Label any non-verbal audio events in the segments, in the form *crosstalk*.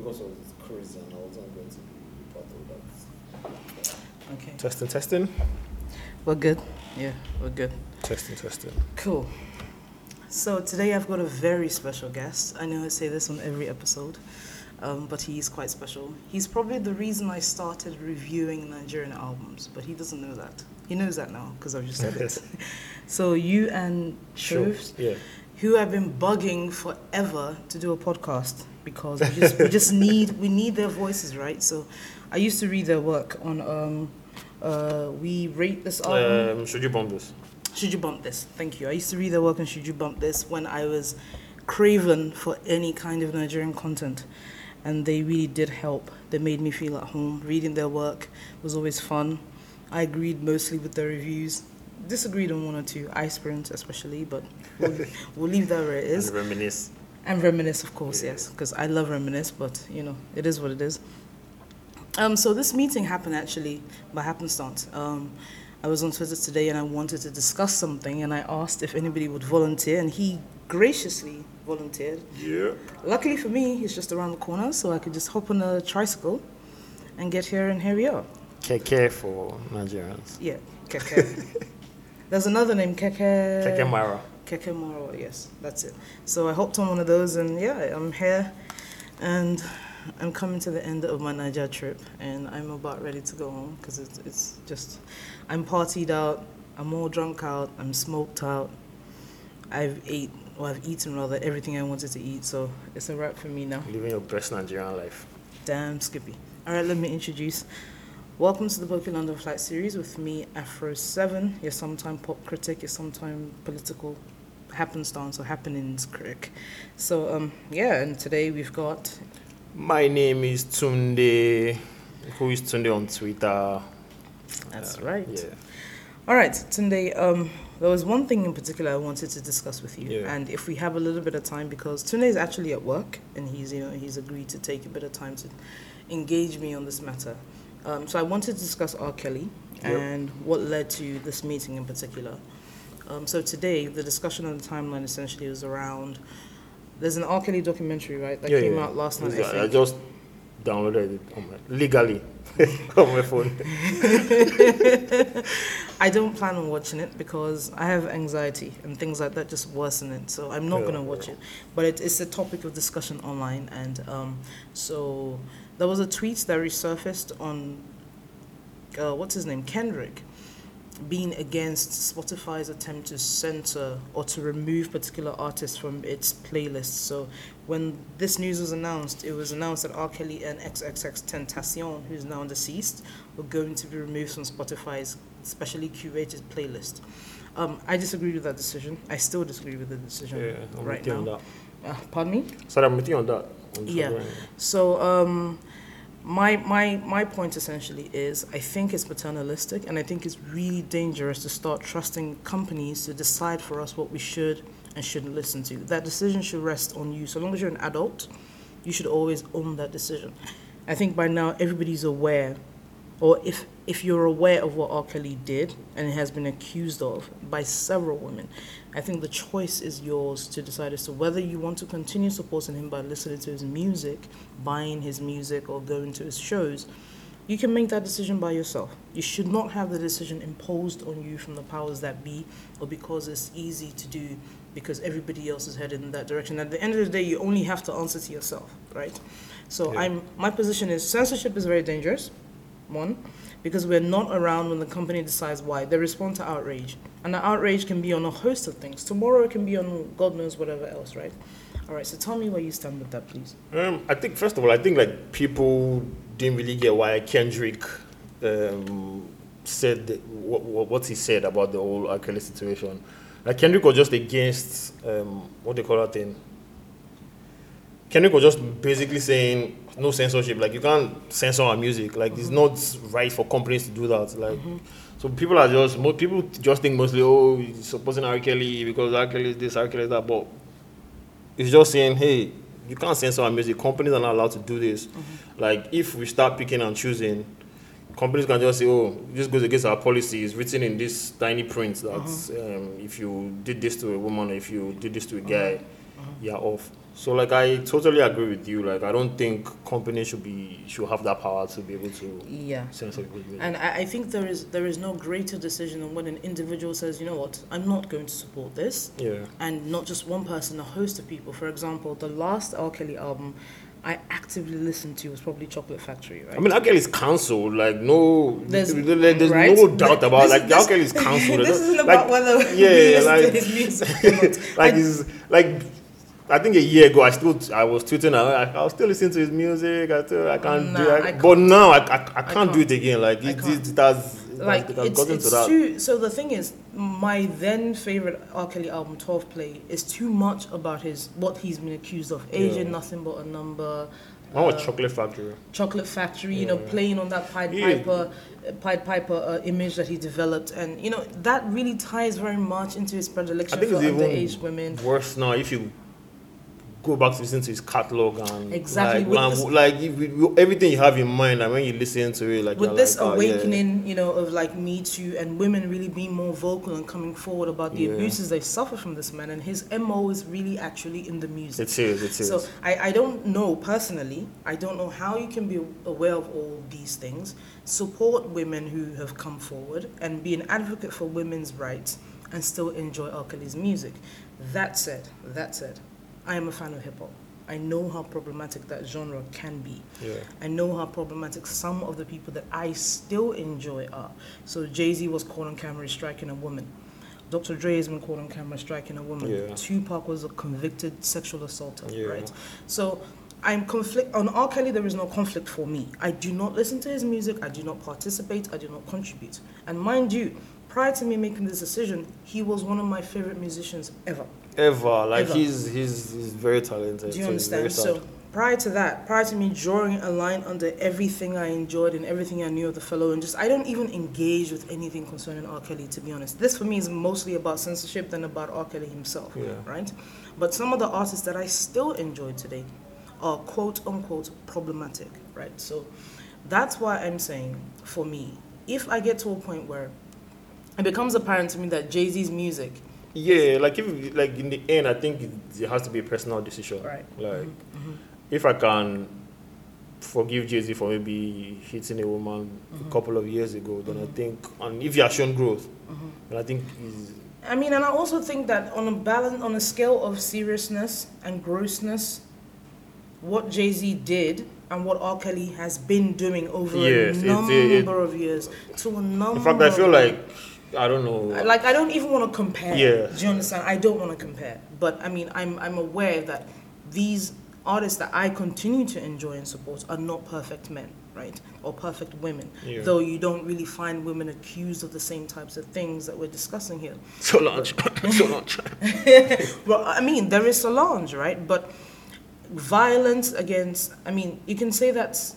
because of this craze and I wasn't going to be part of that. Okay. Testing, testing. We're good. Yeah, we're good. Testing, testing. Cool. So today I've got a very special guest. I know I say this on every episode, um, but he's quite special. He's probably the reason I started reviewing Nigerian albums, but he doesn't know that. He knows that now because I've just said *laughs* it. *laughs* so you and Shoves, Yeah. Who have been bugging forever to do a podcast because we just, we *laughs* just need we need their voices, right? So I used to read their work on um, uh, we rate this album. Um, should you bomb this? Should you bump this? Thank you. I used to read their work on Should You Bump This when I was craven for any kind of Nigerian content. And they really did help. They made me feel at home. Reading their work was always fun. I agreed mostly with their reviews. Disagreed on one or two, Ice Prince especially, but we'll, *laughs* we'll leave that where it is. And reminisce. And reminisce, of course, Yeah. yes, because I love reminisce, but you know, it is what it is. Um, so this meeting happened actually by happenstance. Um, I was on Twitter today and I wanted to discuss something, and I asked if anybody would volunteer, and he graciously volunteered. Yeah. Luckily for me, he's just around the corner, so I could just hop on a tricycle and get here, and here we are. Keke for Nigerians. Yeah, Keke. *laughs* There's another name, Keke. Keke Marwa. Keke Marwa, yes, that's it. So I hopped on one of those, and yeah, I'm here, and I'm coming to the end of my Naija trip, and I'm about ready to go home because it's, it's just, I'm partied out, I'm all drunk out, I'm smoked out, I've ate, or I've eaten rather everything I wanted to eat, so it's a wrap for me now. Living your best Nigerian life. Damn Skippy. All right, let me introduce. Welcome to the Poké London Flight series with me, Afro7, your sometime pop critic, your sometime political happenstance or happenings critic. So, um, yeah, and today we've got. My name is Tunde. Who is Tunde on Twitter? That's Uh, right. Yeah. All right, Tunde, um, there was one thing in particular I wanted to discuss with you, Yeah. and if we have a little bit of time, because Tunde is actually at work, and he's you know he's agreed to take a bit of time to engage me on this matter. Um, so I wanted to discuss R. Kelly Yep. and what led to this meeting in particular. Um, so today, the discussion on the timeline essentially was around. There's an R. Kelly documentary, right, that yeah, came yeah. out last night. I I, think. just downloaded it on my, legally *laughs* on my phone. *laughs* I don't plan on watching it because I have anxiety and things like that just worsen it. So I'm not Yeah, going to watch it. But it, it's a topic of discussion online. And um, so there was a tweet that resurfaced on, uh, what's his name? Kendrick, being against Spotify's attempt to censor or to remove particular artists from its playlist. So when this news was announced, it was announced that R. Kelly and XXXTentacion, who's now deceased, were going to be removed from Spotify's specially curated playlist. Um, I disagree with that decision. I still disagree with the decision Yeah, I'm right you on now. that. Uh, pardon me? Sorry, I'm with you on that. Yeah. So um, my my my point essentially is I think it's paternalistic, and I think it's really dangerous to start trusting companies to decide for us what we should and shouldn't listen to. That decision should rest on you. So long as you're an adult, you should always own that decision. I think by now everybody's aware, or if if you're aware of what R. Kelly did and has been accused of by several women, I think the choice is yours to decide as to whether you want to continue supporting him by listening to his music, buying his music, or going to his shows. You can make that decision by yourself. You should not have the decision imposed on you from the powers that be, or because it's easy to do because everybody else is headed in that direction. At the end of the day, you only have to answer to yourself, right? So Yeah. I'm my position is censorship is very dangerous. One, because we're not around when the company decides why. They respond to outrage. And the outrage can be on a host of things. Tomorrow it can be on God knows whatever else, right? All right, so tell me where you stand with that, please. Um, I think first of all, I think like people didn't really get why Kendrick um, said the, what, what he said about the whole R. Kelly situation. Like Kendrick was just against um, what they call that thing. Kendrick was just basically saying no censorship. Like you can't censor our music. Like it's not right for companies to do that. Like so people are just most people just think mostly oh he's supporting R. Kelly because R. Kelly is this, R. Kelly is that, but it's just saying, hey, you can't censor our music. Companies are not allowed to do this. Like, if we start picking and choosing, companies can just say, oh, this goes against our policy. It's written in this tiny print that um, if you did this to a woman, if you did this to a guy, you're off. So like I totally agree with you. Like I don't think companies should be should have that power to be able to Yeah. censor people's music. And I, I think there is there is no greater decision than when an individual says, you know what, I'm not going to support this. yeah. And not just one person, a host of people. For example, the last R. Kelly album I actively listened to was probably Chocolate Factory, right? I mean, R. Kelly's cancelled. Like no, There's- there's, right? no doubt about this- like this- R. Kelly's cancelled. *laughs* this isn't like, about whether yeah, listen like- to his music *laughs* like like I think a year ago I still I was tweeting I, I was still listening to his music I still I can't do it I but now I, I, I can't do can't. it again like it, can't. it, it has like it has it's, it's to that too so the thing is my then favorite R. Kelly album 12 play is too much about his what he's been accused of aging Yeah. nothing but a number One was uh, Chocolate Factory chocolate factory you know Yeah. playing on that pied piper uh, pied piper uh, image that he developed and you know that really ties very much into his predilection for underage women worse now if you go back to listen to his catalog and Exactly, like, like, this- like everything you have in mind and when you listen to it like with this like, oh, yeah. awakening, you know, of like Me Too and women really being more vocal and coming forward about the Yeah. abuses they suffer from this man, and his MO is really actually in the music. it is it is So I, I don't know personally, I don't know how you can be aware of all these things, support women who have come forward, and be an advocate for women's rights and still enjoy R. Music. That said, that said, I am a fan of hip hop. I know how problematic that genre can be. yeah I know how problematic some of the people that I still enjoy are. So Jay Z was caught on camera striking a woman. Dr. Dre has been caught on camera striking a woman. Yeah. Tupac was a convicted sexual assaulter, Yeah. right? So I'm conflict on R. Kelly. There is no conflict for me. I do not listen to his music. I do not participate. I do not contribute. And mind you, prior to me making this decision, he was one of my favorite musicians ever. Ever like Ever. he's he's he's very talented Do you so understand? So prior to that, prior to me drawing a line under everything I enjoyed and everything I knew of the fellow, and just I don't even engage with anything concerning R. Kelly. To be honest, this for me is mostly about censorship than about R. Kelly himself. Yeah. Right. But some of the artists that I still enjoy today are quote unquote problematic. Right. So that's why I'm saying for me, if I get to a point where it becomes apparent to me that Jay Z's music Yeah, like if like in the end, I think it, it has to be a personal decision. Right. Like mm-hmm. Mm-hmm. if I can forgive Jay Z for maybe hitting a woman a mm-hmm. couple of years ago, then I think, and if he has shown growth, then I think he's I mean, and I also think that on a balance, on a scale of seriousness and grossness, what Jay Z did and what R. Kelly has been doing over Yes, a number it- of years to a number. In fact, I feel like I don't know. like I don't even want to compare. Yeah. Do you understand? I don't want to compare, but I mean, I'm I'm aware that these artists that I continue to enjoy and support are not perfect men, right, or perfect women. Yeah. Though you don't really find women accused of the same types of things that we're discussing here. *laughs* Solange, *laughs* Solange. *laughs* Well, I mean, there is Solange, right? But violence against, I mean, you can say that's.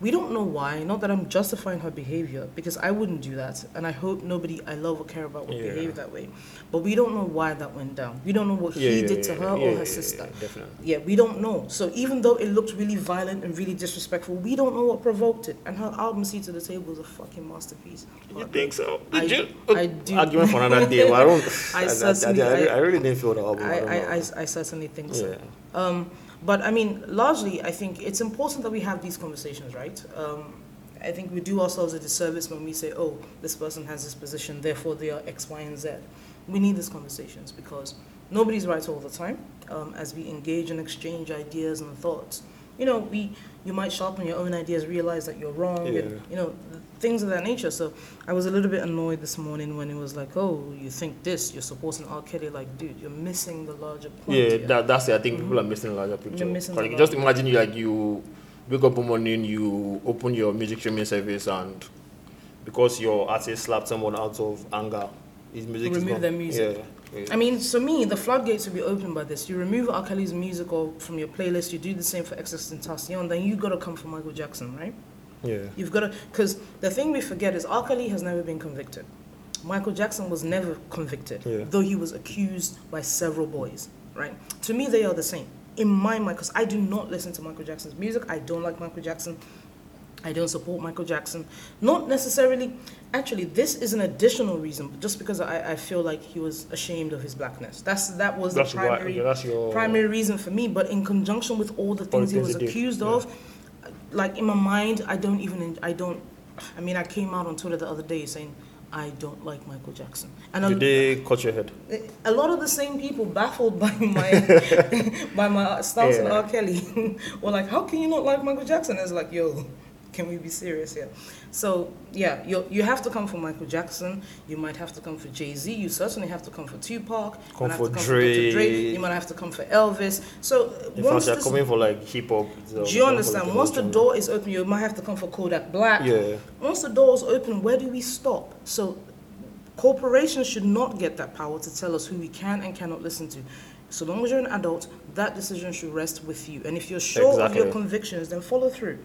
We don't know why. Not that I'm justifying her behavior, because I wouldn't do that, and I hope nobody I love or care about would Yeah. behave that way. But we don't know why that went down. We don't know what Yeah, he yeah, did to her or her sister. yeah, definitely. Yeah, we don't know. So even though it looked really violent and really disrespectful, we don't know what provoked it. And her album "Seat at the Table" is a fucking masterpiece. You think so? I- Did you? I do. Argument for another day. But I don't. *laughs* I I, I, certainly- I, I- I really didn't feel the album. I, I, I. I, I certainly think so. Um, but I mean, largely, I think it's important that we have these conversations, right? Um, I think we do ourselves a disservice when we say, oh, this person has this position, therefore they are X, Y, and Z. We need these conversations because nobody's right all the time. Um, as we engage and exchange ideas and thoughts, you know, we you might sharpen your own ideas, realize that you're wrong, and, you know, things of that nature. So I was a little bit annoyed this morning when it was like, oh, you think this, you're supporting R. Kelly, like, dude, you're missing the larger point. Yeah, here. that, that's it. I think mm-hmm. people are missing a larger picture. You're missing Like, the just larger- imagine you like you wake up one morning, you open your music streaming service, and because your artist slapped someone out of anger, his music is Remove gone. their music. Yeah. yeah. I mean, to me, the floodgates will be opened by this. You remove R. Kelly's music or from your playlist, you do the same for XXXTentacion, then you got to come for Michael Jackson, right? Yeah. You've got to, because the thing we forget is R. Kelly has never been convicted. Michael Jackson was never convicted, Yeah. though he was accused by several boys, right? To me, they are the same. In my mind, because I do not listen to Michael Jackson's music, I don't like Michael Jackson. I don't support Michael Jackson. Not necessarily, actually, this is an additional reason, just because I, I feel like he was ashamed of his blackness. That's that was That's the primary your- primary reason for me. But in conjunction with all the things he things was he did, accused yeah. Like in my mind, I don't even I don't. I mean, I came out on Twitter the other day saying I don't like Michael Jackson, and Did they cut your head? Eh, a lot of the same people baffled by *laughs* my by my stance on Yeah. R. Kelly *laughs* were like, "How can you not like Michael Jackson?" It's like, "Yo, can we be serious here?" So yeah, you you have to come for Michael Jackson. You might have to come for Jay Z. You certainly have to come for Tupac. You Come might have for to come Dre. for Dr. Dre. You might have to come for Elvis. So In once fact, they're this, coming for like hip hop. Uh, do you understand? like, Once the door is open, you might have to come for Kodak Black. Yeah. Once the door is open, where do we stop? So, corporations should not get that power to tell us who we can and cannot listen to. So long as you're an adult, that decision should rest with you. And if you're sure of your convictions, then follow through.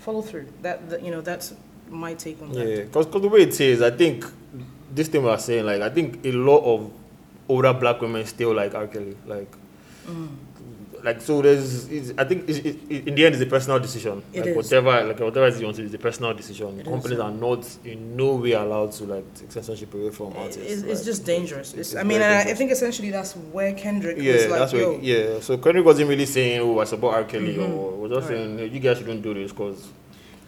Follow through. That, that you know, that's my take on that. Yeah, because the way it is, I think this thing we are saying, like, I think a lot of older black women still like R. Kelly. Like, Mm. Like so there's, it's, I think it's, it, it, in the end, it's a personal decision. It like, is. whatever, like, whatever it is you want to, it's a personal decision. It Companies is. are not in no way allowed to, like, take censorship away from artists. It's, it's just dangerous. it's- I mean, and I, think essentially that's where Kendrick Yeah, was like, that's yo. Yeah, so Kendrick wasn't really saying, "Oh, I support R. Kelly," Mhm. or was just Right. saying, "Hey, "You guys shouldn't do this," because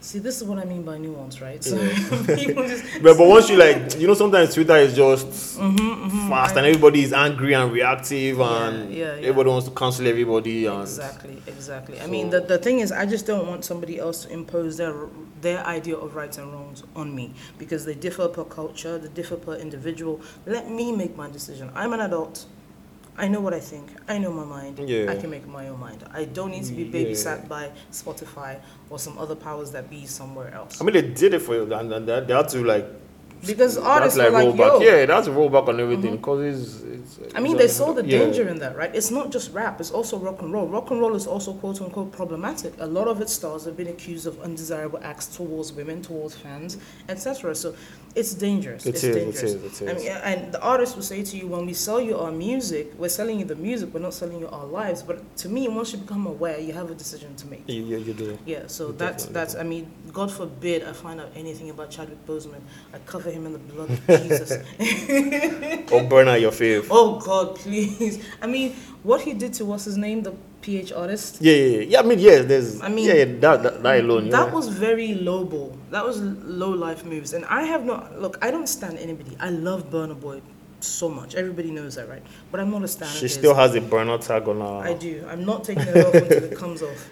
see, this is what I mean by nuance, right? So *laughs* people just, *laughs* But, but once you like, *laughs* you know, sometimes Twitter is just Mhm, mhm, fast I- and everybody is angry and reactive Yeah, and yeah, yeah. everybody wants to cancel everybody and Exactly, exactly. I mean, the, the thing is, I just don't want somebody else to impose their their idea of rights and wrongs on me because they differ per culture, they differ per individual. Let me make my decision. I'm an adult. I know what I think. I know my mind. Yeah. I can make my own mind. I don't need to be Yeah. babysat by Spotify or some other powers that be somewhere else. I mean they did it for you and, and they had to like Because artists to, were like, yo, Mm-hmm. Yeah, that's had to roll back on everything because it's, it's. I mean, they saw the yeah. danger in that, right? It's not just rap, it's also rock and roll. Rock and roll is also quote unquote problematic. A lot of its stars have been accused of undesirable acts towards women, towards fans, etc. So it's dangerous. It it's is, dangerous. is, it I mean, and the artist will say to you, when we sell you our music, we're selling you the music, we're not selling you our lives. But to me, once you become aware, you have a decision to make. You, you, do. Yeah, so You that's that's. I mean, God forbid I find out anything about Chadwick Boseman. I cover him in the blood of Jesus. *laughs* Or oh, burn out your fave. Oh God, please! I mean, what he did to what's his name, the PH artist. Yeah, yeah, yeah. yeah. I mean, yeah. There's. I mean, yeah, yeah that, that that alone. That was very low ball. That was low life moves, and I have not. Look, I don't stand anybody. I love Burna Boy so much. Everybody knows that, right? But I'm not a stand. She still has a burnout tag on her. I do. I'm not taking it off until it comes off.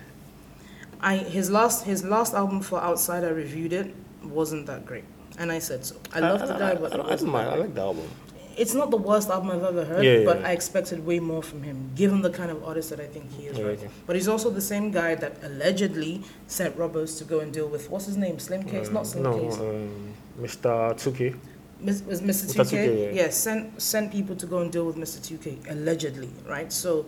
I his last his last album for Outside, I reviewed it, wasn't that great, and I said so. I love the guy, but I, don't, I, don't mind. I like the album. It's not the worst album I've ever heard, Yeah, yeah, but yeah. I expected way more from him, given the kind of artist that I think he is. Yeah, right? okay. But he's also the same guy that allegedly sent robbers to go and deal with what's his name, Slim Case, not Slim no, Case, um, Mr. 2Kay. Mis- was Mr. Mr. 2Kay. 2K, yeah. yeah, sent sent people to go and deal with Mr. 2Kay allegedly, right? So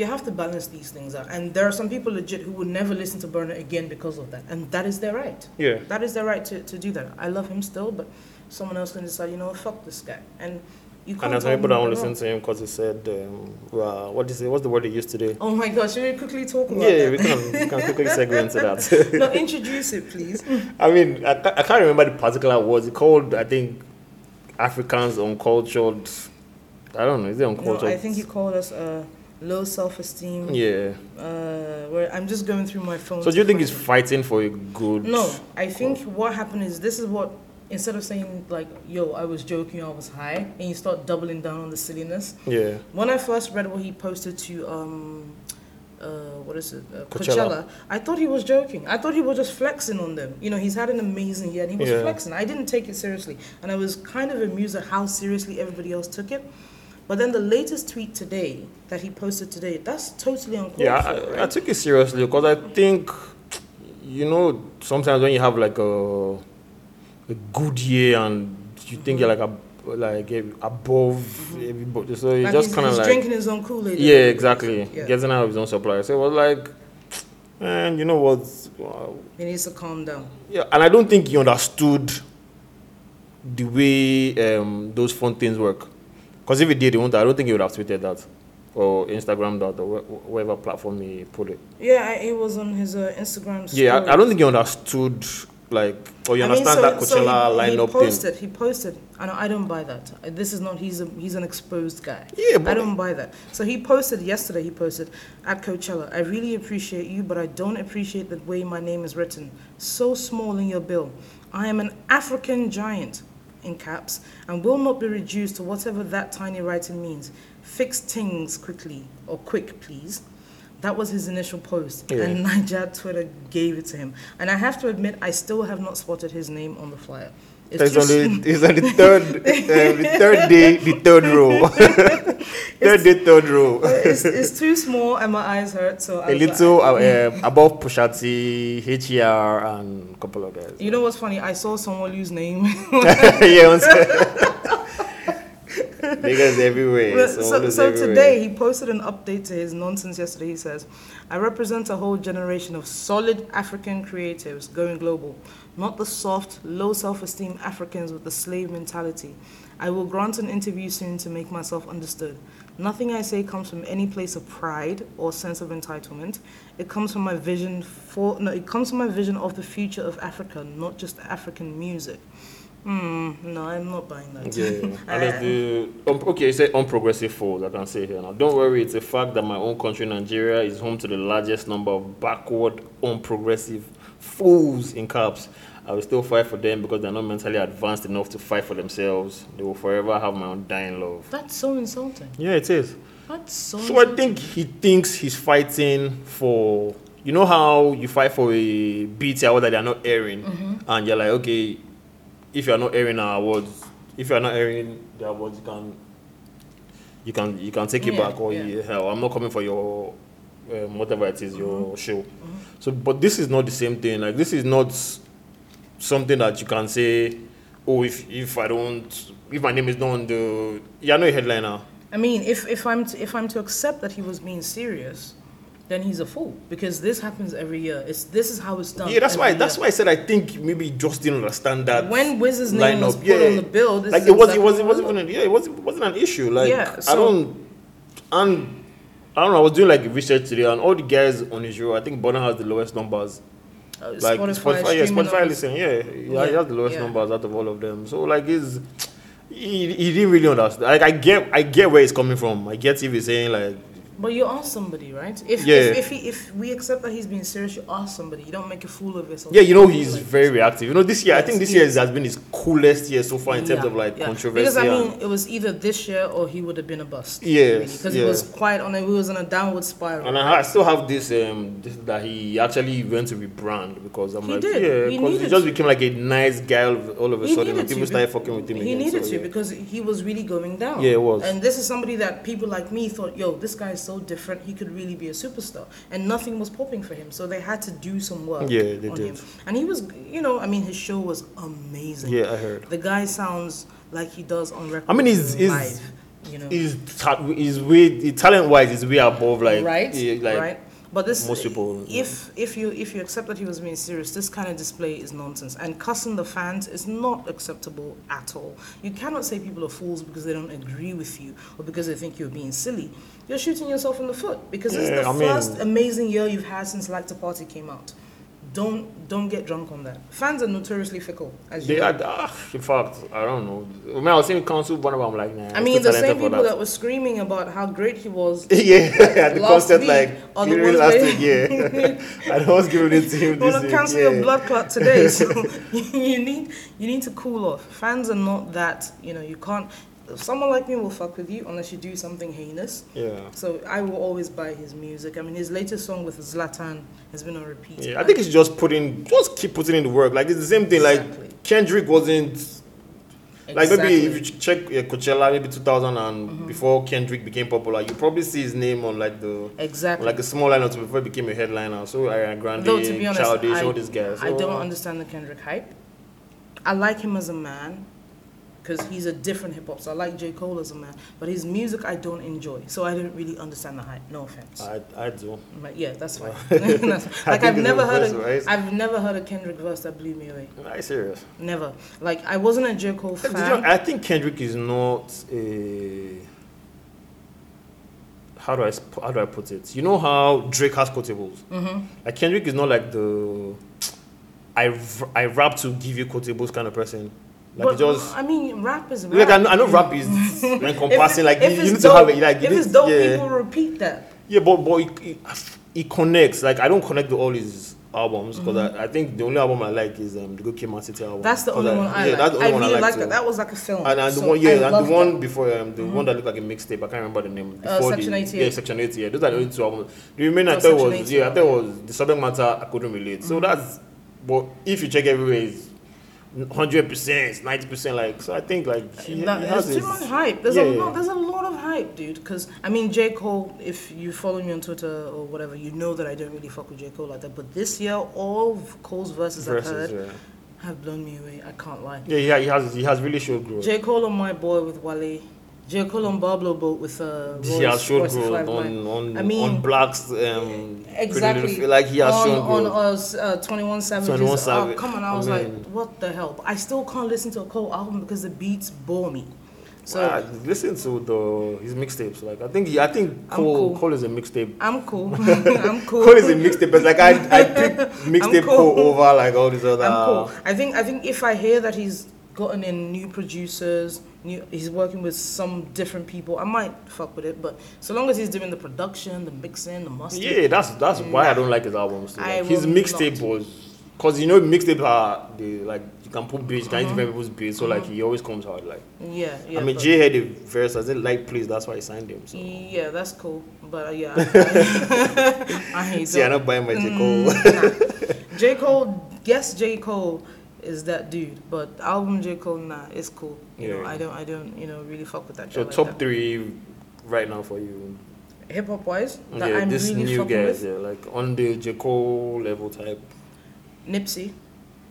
you have to balance these things out, and there are some people legit who would never listen to Burna again because of that, and that is their right. Yeah. That is their right to, to do that. I love him still, but someone else can decide, you know, fuck this guy, and you can't. And there's people that won't listen to him because he said, um, well, what is it? What's the word he used today? Oh my gosh, should we quickly talk about Yeah, that? we can, we can quickly *laughs* segue into that. no, introduce it, please. *laughs* I mean, I, I can't remember the particular words. He called, I think, Africans uncultured. I don't know. Is it uncultured? No, uncultured? I think he called us uh, low self-esteem. Yeah. Uh, where I'm just going through my phone. So do you think he's fighting for a good? No, I think what happened is this is what instead of saying like, "Yo, I was joking, I was high," and you start doubling down on the silliness. Yeah. When I first read what he posted to um, uh, what is it, uh, Coachella. Coachella, I thought he was joking. I thought he was just flexing on them. You know, he's had an amazing year, and he was Yeah. flexing. I didn't take it seriously, and I was kind of amused at how seriously everybody else took it. But then the latest tweet today that he posted today, that's totally uncalled Yeah, for, I, right? I took it seriously because I think, you know, sometimes when you have like a, a good year and you think you're like a like eh, above everybody, so you just kind of like drinking his own Kool Aid. yeah, exactly, Yeah. getting out of his own supply. So it was like, and you know what? Wow. He needs to calm down. Yeah, and I don't think he understood the way um, those fun things work. Because if he did, he wouldn't, I don't think he would have tweeted that. or Instagram that or wh- whatever platform he put it. Yeah, I, it was on his uh, Instagram. Yeah, I, I don't think he understood like or you I mean, understand so- that so he- Coachella he, lineup posted, thing. He posted. I know. I don't buy that. This is not. He's a. He's an exposed guy. Yeah, I don't buy that. So he posted yesterday. He posted at Coachella. I really appreciate you, but I don't appreciate the way my name is written. So small in your bill. I am an African giant, in caps, and will not be reduced to whatever that tiny writing means. Fix things quickly or quick, please. That was his initial post, Yeah. and *laughs* Naija Twitter gave it to him. And I have to admit, I still have not spotted his name on the flyer. It's it's just- on *laughs* the it's on the third uh, the third day the third row *laughs* *laughs* third day third row it's, it's too small and my eyes hurt. So I a was like- little uh, uh, above Pusha T, HER, and a couple of guys. You know what's funny? I saw someone lose name. yeah, Niggas everywhere. But So, so, everywhere. today he posted an update to his nonsense yesterday. He says, "I represent a whole generation of solid African creatives going global, not the soft, low self-esteem Africans with the slave mentality. I will grant an interview soon to make myself understood. Nothing I say comes from any place of pride or sense of entitlement. It comes from my vision for no, it comes from my vision of the future of Africa, not just African music." Hmm. No, I'm not buying that. Yeah, and *laughs* it's the um, okay. You say unprogressive fools. I can say here now. Don't worry. It's a fact that my own country, Nigeria, is home to the largest number of backward, unprogressive fools in caps. I will still fight for them because they're not mentally advanced enough to fight for themselves. They will forever have my undying love. That's so insulting. Yeah, it is. That's so. So I think he thinks he's fighting for. You know how you fight for a BT award that they're not airing, Mm-hmm. and you're like, okay, if you're not airing our awards, if you're not airing the awards, you can, you can, you can take it Yeah, back, or yeah. you, hell, I'm not coming for your, um, whatever it is, Mm-hmm. your show. So, but this is not the same thing. Like this is not something that you can say, oh, if if I don't, if my name is not on the, you're not a headliner. I mean, if, if I'm to, if I'm to accept that he was being serious, then he's a fool because this happens every year. It's this is how it's done. Yeah, that's why. every That's why I said I think maybe he just didn't understand that. When Wiz's name was put yeah. on the bill, this like is it was, exactly it was, it wasn't even, yeah, it wasn't, wasn't an issue. Like Yeah, I don't, and I don't know. I was doing like research today, and all the guys on his show, I think Burna has the lowest numbers. Uh, Like Spotify, yeah, streaming Spotify listen, yeah, yeah, Yeah, he has the lowest yeah. numbers out of all of them. So like, he's, he, he didn't really understand. Like I get, I get where he's coming from. I get if he's saying like, But you ask somebody, right? If Yeah. if if, he, if we accept that he's being serious, you ask somebody. You don't make a fool of yourself. yeah, you know, he's very reactive. You know, this year, I think this year has been his coolest year so far in terms Yeah, of like yeah. controversy. Because I mean, it was either this year or he would have been a bust. Yes, because yeah. he was quite on a he was on a downward spiral. And I, I still have this, um, this that he actually went to rebrand because I'm He like, did. yeah, because he, just became like a nice guy all of, a He sudden. And people started fucking with him He again. needed so, to yeah. because he was really going down. Yeah, it was. And this is somebody that people like me thought, yo, this guy is so different. He could really be a superstar, and nothing was popping for him. So they had to do some work. Yeah, they on did. him. And he was, you know, I mean, his show was amazing. Yeah, I heard. The guy sounds like he does on record. I mean, he's- he's- live. You know, He's, ta- he's way, talent wise, he's way above like, right, like right. But this, most people, if if you if you accept that he was being serious, this kind of display is nonsense. And cussing the fans is not acceptable at all. You cannot say people are fools because they don't agree with you or because they think you're being silly. You're shooting yourself in the foot because it's Yeah, the I mean- first amazing year you've had since Like the Party came out. Don't don't get drunk on that. Fans are notoriously fickle, as you they are, ah, in fact, I don't know. When I was seeing council, one of them, I'm like, nah. I mean, the same people that were screaming about how great he was *laughs* yeah, at the concert, like, are the really ones last week, yeah. *laughs* *laughs* I was giving it to him You want to cancel yeah. your blood clot today, so you need you need to cool off. Fans are not that you know you can't. Someone like me will fuck with you unless you do something heinous. Yeah. So I will always buy his music. I mean, his latest song with Zlatan has been on repeat. Yeah, I think it's just putting, just keep putting in the work. Like it's the same thing. Exactly. Like Kendrick wasn't like maybe if you check uh, Coachella, maybe 2000 and before Kendrick became popular, you probably see his name on like the exactly. like a small lineup before he became a headliner. So Ariana Grande, Though to be honest, Childish, I, all these guys. I don't understand the Kendrick hype. I like him as a man because he's a different hip hop. So I like J Cole as a man, but his music I don't enjoy. So I don't really understand the hype. No offense. I, I do. But yeah, that's fine. *laughs* *laughs* That's- like I've never heard a, right? I've never heard a Kendrick verse that blew me away. Are you serious? Never. Like I wasn't a J Cole Did you- fan. I think Kendrick is not a. how do I how do I put it? You know how Drake has quotables. Mm-hmm. Like Kendrick is not like the I I rap to give you quotables kind of person. Like but just I mean, rap is rap. like I know, I know rap is *laughs* encompassing. like if you, you need dope, to have it. Like if it's dope, yeah. people repeat that. Yeah, but but it, it, it connects. Like I don't connect to all his albums because I, I think the only album I like is um the Good Kid, Mad City album. Mm-hmm. That's the only one I yeah, like. that's the only I one really I like that. That was like a film. And, and the So one, I yeah, and the one that. Mm-hmm. before um, the one that looked like a mixtape. I can't remember the name. Uh, Before Section the, 88. Yeah, Section 88. Yeah, those are the only two albums. The remaining, Oh, I thought was yeah, I thought was the subject matter I couldn't relate. Mm-hmm. So that's, but if you check everywhere, it's hundred percent, ninety percent. Like so, I think like he, That- has too much hype. There's yeah, a lot. There's a lot of hype, dude. Because I mean, J Cole. If you follow me on Twitter or whatever, you know that I don't really fuck with J Cole like that. But this year, all of Cole's verses, I've heard Yeah, have blown me away. I can't lie. yeah, yeah, he has he has really showed growth. J Cole on My Boy with Wale. J Cole on Boblo Boat with uh. Royce, he has showed growth on on I mean, on blacks. Um, Exactly. Like he has on, shown on us, uh, 21 Savages. 21 Oh, Savage. come on, I I was mean- like, what the hell? I still can't listen to a Cole album because the beats bore me. So Ah, listen to the his mixtapes. Like I think he, I think Cole cool. Cole is a mixtape. I'm cool. *laughs* *laughs* I'm cool. Cole is a mixtape. But like I I pick *laughs* mixtape cool. Cole over like all these other. I'm cool. I think I think if I hear that he's gotten in new producers, new he's working with some different people, I might fuck with it. But so long as he's doing the production, the mixing, the mastering, Yeah, that's that's why I don't like his albums. too. Like, his mixtape was because you know mixtapes are they like you can put beats, you can Uh-huh. different people's beats. So like he always comes hard. Like yeah, yeah. I mean, Jay had a verse. I didn't like please. That's why I signed him. So yeah, that's cool. But uh, yeah, I, *laughs* *laughs* I hate see, I'm not buying my J Mm. Cole. *laughs* J Cole, yes, J Cole is that dude, but album J Cole, nah, it's cool. You know, I don't, I don't, you know, really fuck with that. so like top that. three right now for you. hip hop wise that yeah, I'm this really new fucking guys. with. Yeah, like on the J Cole level type. Nipsey,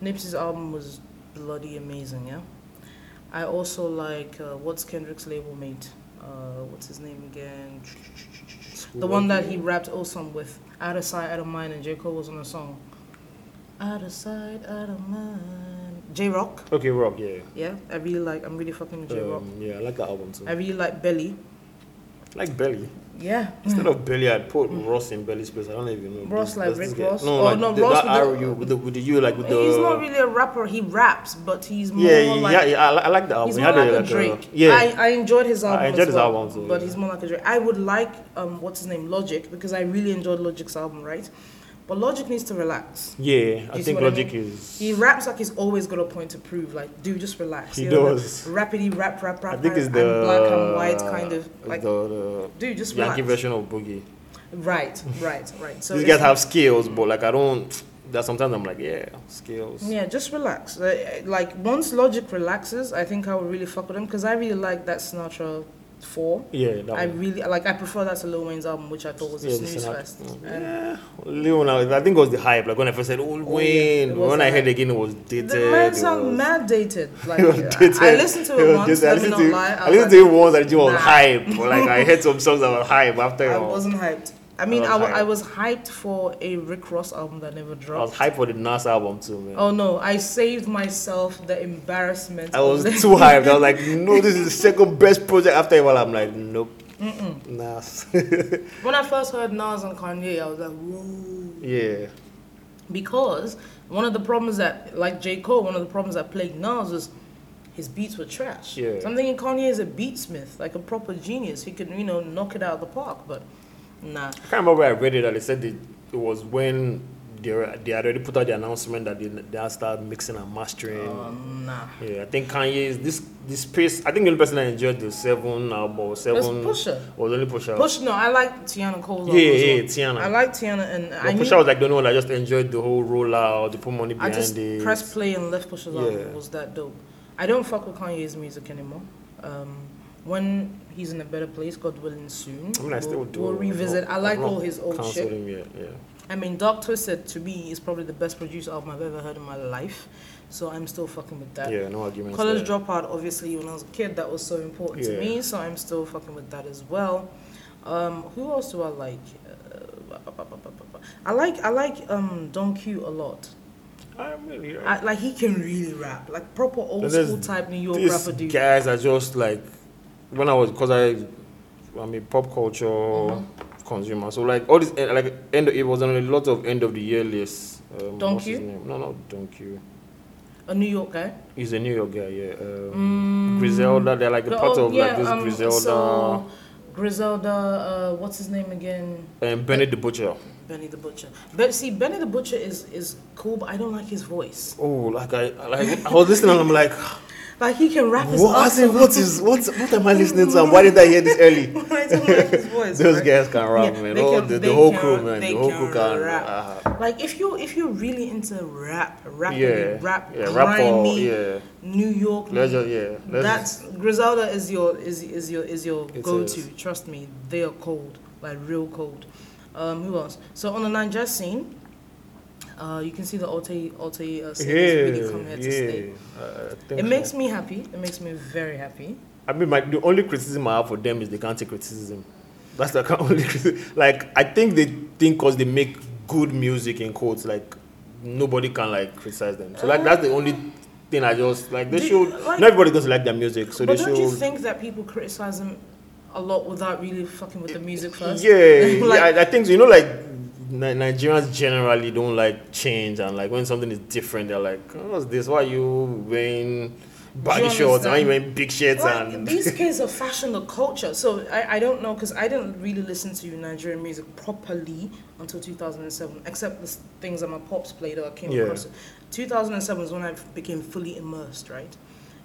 Nipsey's album was bloody amazing. Yeah, I also like uh, what's Kendrick's label mate. Uh, what's his name again? The one that he rapped Awesome with, Out of Sight, Out of Mind, and J Cole was on the song. Out of sight, out of mind. Jay Rock, Okay, Rock. Yeah. yeah, I really like. I'm really fucking with Jay Rock. Um, yeah, I like that album too. I really like Belly. like Belly. Yeah. Instead of Belly, I'd put Ross in Belly's place. I don't even know. Ross like Rick Ross? No, Oh, like no, the, Ross that with the- R U with the with the U like with the. He's not really a rapper. He raps, but he's more Yeah, like yeah, yeah. I, I like the album. He's He more like a like Drake. yeah, I, I enjoyed his album. I enjoyed his well, album too, But yeah. he's more like a Drake. I would like um what's his name Logic because I really enjoyed Logic's album, right? But Logic needs to relax. yeah. I think what I Logic mean? is. He raps like he's always got a point to prove. Like, dude, just relax. He You know, does. the Rappity rap rap rap. I think rap, it's and the black and white kind of like. the, dude, just the Yankee relax. version of Boogie. Right, right, right. So These guys have skills, but like I don't. That sometimes I'm like, yeah, skills. Yeah, just relax. Like once Logic relaxes, I think I will really fuck with him because I really like that Sinatra four. Yeah, that I one. really like. I prefer that to Lil Wayne's album, which I thought was a Yeah, the snooze fest. Yeah, Lil I think it was the hype. Like when I first said, "Oh, yeah, Wayne," it was when the I heard again, it was dated. the man it sound mad dated. *laughs* Like it I- dated. I listened to it, was once. dated. I listened not to, lie. I was listened to it once and it was nah. hype. Like I heard some songs that were hype after. *laughs* I all. wasn't hyped. I mean, was I. I was hyped for a Rick Ross album that never dropped. I was hyped for the Nas album too, man. Oh no, I saved myself the embarrassment. I was too hyped. I was like, *laughs* no, this is the second best project after a while. I'm like, nope. Nas. *laughs* when I first heard Nas and Kanye, I was like, whoa. yeah. because one of the problems that like J Cole, one of the problems that plagued Nas was his beats were trash. Yeah. So I'm thinking Kanye is a beatsmith, like a proper genius. He could you know knock it out of the park, but nah. I can't remember where I read it that they said it, it was when they, were, they had already put out the announcement that they, they had started mixing and mastering. Uh, nah. yeah, I think Kanye is this this space. I think the only person that enjoyed the seven album It was seven Pusha. was only Pusha. Push no, I like Teyana Cole. Yeah, album as yeah. Teyana. I like Teyana and I But knew Pusha was like the only one I just enjoyed the whole rollout, the put money behind I just it. pressed play and left Pusha's album. Yeah. It was that dope. I don't fuck with Kanye's music anymore. Um, when he's in a better place, God willing, soon. I mean, I still we'll, do. we'll revisit. not- I like all his old shit. yet, yeah. I mean, Dark Twisted to me is probably the best produced album I've ever heard in my life. So I'm still fucking with that. Yeah, no arguments. College there. Dropout, obviously, when I was a kid, that was so important to me. So I'm still fucking with that as well. Um, who else do I like? Uh, I like I like um, Don Q a lot. I really. I, like he can really rap, like proper old school type New York rapper dude. guys are just like when I was because I I'm a pop culture Mm-hmm. consumer. So like all this, eh, like end, it was on a lot of end of the year lists. Um, Don't what's his you? name? No, not Don't You. A New York guy. He's a New York guy, yeah. Um, Griselda, they're like a part of like this um, Griselda So, Griselda, uh, what's his name again? and Benny the Butcher. Benny the Butcher. But see, Benny the Butcher is is cool, but I don't like his voice. Oh, like I like I was listening and I'm like, Like he can rap his what, I ass off. what is what what am I listening to and why did I hear this early? *laughs* *laughs* Voice. Those right? guys can rap, Yeah, man. they Oh, the, the whole can- crew, man. The whole can crew can rap. uh, Like if you if you're really into rap, rap, yeah, rap, yeah, rap grimy, yeah. New York. Let's yeah. Let's That's Griselda is your is is your is your It go is. to. Trust me, they are cold, like real cold. Um, who else? So on the Naija scene, uh, you can see the Alte Alte uh, really come here to stay. Uh, It so. makes me happy. It makes me very happy. I mean, my, the only criticism I have for them is they can't take criticism. That's the *laughs* only criticism. Like, I think they think because they make good music in quotes, like nobody can like criticize them. So like that's the only thing I just like. They Do- should. like- not everybody doesn't like their music, so but they don't should. you think that people criticize them a lot without really fucking with the music first? Yeah, *laughs* Like- yeah, I, I think so. You know, like Nigerians generally don't like change, and like when something is different, they're like, oh, "What's this? Why are you wearing baggy shorts? Why are you wearing big shirts?" Like, and these kids *laughs* are fashioned the culture. So I, I don't know because I didn't really listen to Nigerian music properly until 2007, except the things that my pops played or I came Yeah. across it. 2007 was when I became fully immersed, right?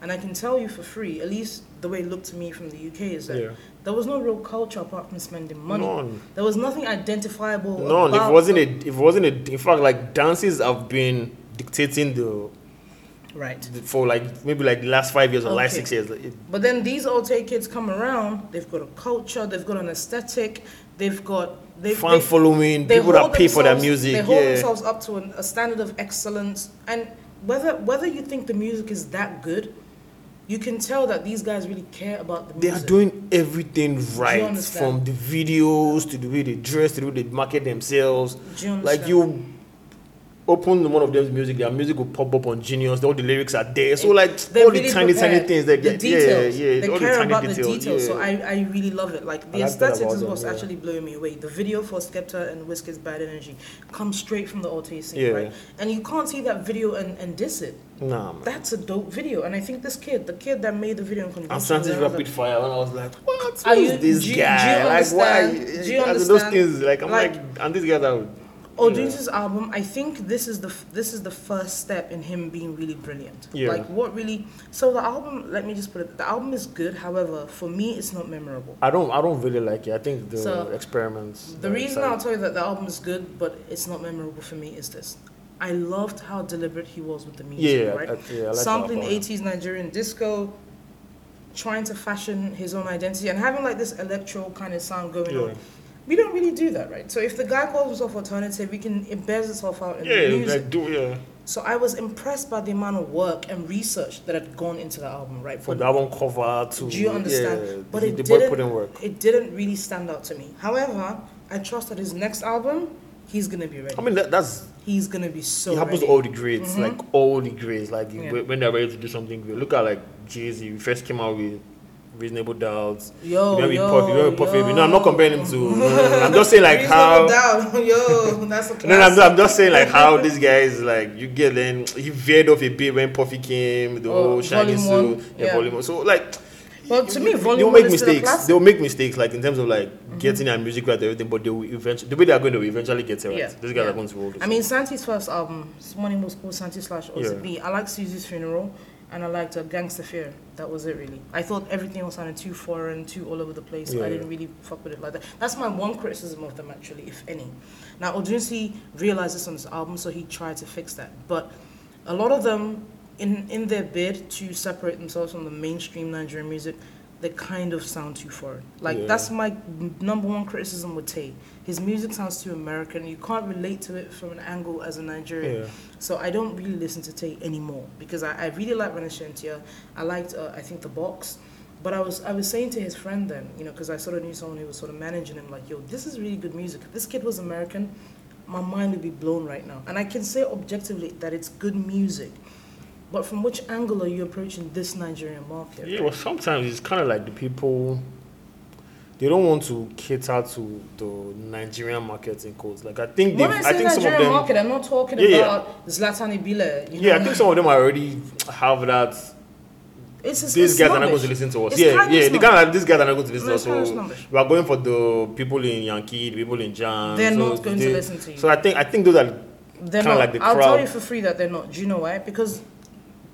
And I can tell you for free, at least the way it looked to me from the UK is that Yeah. there was no real culture apart from spending money. None. There was nothing identifiable. None. About it wasn't a, if it wasn't a, in fact, like dances have been dictating the, right. the for like maybe like the last five years or last six years. It- But then these old kids come around, they've got a culture, they've got an aesthetic, they've got they've, fan they- following, they people that pay for their music. They hold yeah. themselves up to an, a standard of excellence, and whether whether you think the music is that good, you can tell that these guys really care about the They music. are doing everything right, from the videos to the way they dress to the way they market themselves. Do you understand? Like you open one of them's music, their music will pop up on Genius. All the lyrics are there. So like all really the tiny, tiny prepared. things they the get. details. Yeah, yeah. They all care the tiny about details. the details. So. I, I really love it. Like the like that aesthetics about is what's yeah. actually blowing me away. The video for Skepta and Wizkid's Bad Energy comes straight from the Alte scene, Yeah. right? And you can't see that video and, and diss it. Nah, man. That's a dope video, and I think this kid, the kid that made the video and And convinced Santis me, I was Rapid Fire, and I was like, what? Are you- this do you- do you guy? like, why? Do you in those understand? things, like, I'm Like- like, and these guys are. Oh. Deuce's album, I think this is the f- this is the first step in him being really brilliant. Yeah. Like what really? So the album, let me just put it. The album is good. However, for me, it's not memorable. I don't, I don't really like it. I think the So, experiments. The reason. I'll tell you that the album is good, but it's not memorable for me, is this. I loved how deliberate he was with the music, Yeah, right? I, yeah, I like that Sampling about 80s Nigerian disco, trying to fashion his own identity, and having like this electro kind of sound going Yeah. on. We don't really do that, right? So if the guy calls himself alternative, we can it bears itself out in the Yeah, music. like do yeah. So I was impressed by the amount of work and research that had gone into the album, right? For But the album cover to. do you understand? Yeah, but the, it the boy didn't. put in work. It didn't really stand out to me. However, I trust that his next album, he's gonna be ready. I mean, that, that's he's gonna be so. it happens ready. to all the grades, mm-hmm. like all the grades. Like Yeah. when- when they're ready to do something great. Look at like Jay Z. We first came out with Reasonable Doubts. Yo, when we yo, Puffy, when we Puffy. yo. No, I'm not comparing him to. No, *laughs* I'm just saying like Reasonable how. Doubt. *laughs* Yo, that's a classic. *laughs* No, no, I'm, I'm just saying like how this guy is like you get then he veered off a bit when Puffy came, the Oh, whole shiny Volume suit, yeah, yeah. volume. So like, Well, to me, they'll make is still a mistakes. Mm-hmm. They will make mistakes like in terms of like getting their music right, everything. But they will eventually the way they are going to eventually get it right. Yeah, These guys yeah. are going to roll. I mean, Santi's first album, Money was called Santi slash Yeah. OZB. I liked Susie's Funeral, and I liked uh, Gangsta Fear. That was it, really. I thought everything else sounded too foreign, too all over the place. Yeah. I didn't really fuck with it like that. That's my one criticism of them, actually, if any. Now, Odunsi realized this on his album, so he tried to fix that. But a lot of them, in, in their bid to separate themselves from the mainstream Nigerian music, they kind of sound too foreign. Like, Yeah. that's my number one criticism with Tay. His music sounds too American. You can't relate to it from an angle as a Nigerian. Yeah. So I don't really listen to Tay anymore because I, I really like Renascentia. I liked, uh, I think, The Box. But I was I was saying to his friend then, you know, because I sort of knew someone who was sort of managing him, like, yo, this is really good music. If this kid was American, my mind would be blown right now. And I can say objectively that it's good music. But from which angle are you approaching this Nigerian market? Yeah, well, sometimes it's kind of like the people. They don't want to cater to the Nigerian market in quotes. Like I think they, When I I think some of Nigerian them, market, I'm not talking Yeah, yeah. about Zlatan Ibile. You know? yeah, I think some of them already have that. it's, it's, These it's guys are not going to listen to us. It's yeah, kind of yeah, the kind of these guys are not going to listen to us. Kind of So we are going for the people in Yankee, the people in Jam. They're so not going to listen to you. So I think I think those are They're kinda not. like the I'll crowd. tell you for free that they're not. Do you know why? Because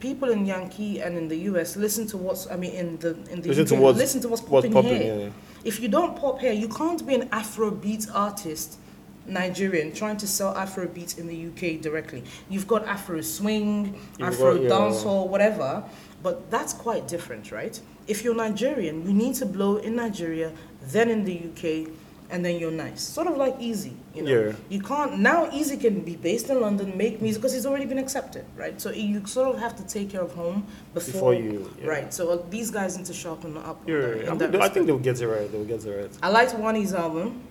people in Yankee and in the US listen to what's. I mean, in the in the Listen to what's- listen to what's what's popping, popping, here. yeah, yeah. If you don't pop here, you can't be an Afrobeat artist. Nigerian trying to sell Afrobeat in the UK directly. You've got Afro swing, You've Afro got- yeah. dancehall, whatever, but that's quite different, right? If you're Nigerian, you need to blow in Nigeria, then in the UK, and then you're nice. Sort of like Eazi, you know. Yeah. You can't now. Eazi can be based in London, make music because he's already been accepted, right? So you sort of have to take care of home before, Before you- yeah. right? So uh, these guys need to sharpen up. Yeah, that- I, think they'll get it right. They'll get it right. I liked Wani's album,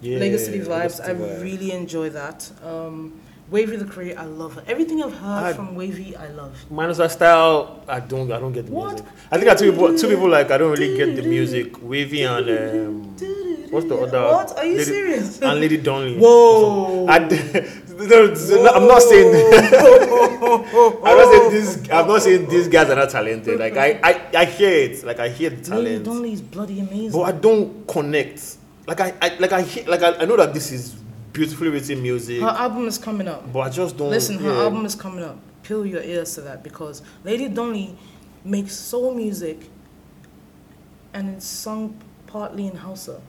Yeah, Legacy Vibes. Legacy I Vibes. really enjoy that. Um, Wavy the Creator, I love her. Everything I've heard I- from Wavy, I love. Minus that style, I don't, I don't get the What? music. I think I two people, two people like I don't really get the music. Wavy and um, what's the other? What? Are you Lady- serious? And Lady Donli. Whoa. I, *laughs* no, no, I'm not saying. *laughs* I'm not saying this. I'm not saying these guys are not talented. Like I, I, I hear it. Like I hear the talent. Lady talent, Donli's bloody amazing. but I don't connect. Like I, I like I hear, like I, I know that this is beautifully written music, her album is coming up. but I just don't. Listen, her yeah. album is coming up. Peel your ears to that because Lady Donli makes soul music and it's sung partly in Hausa.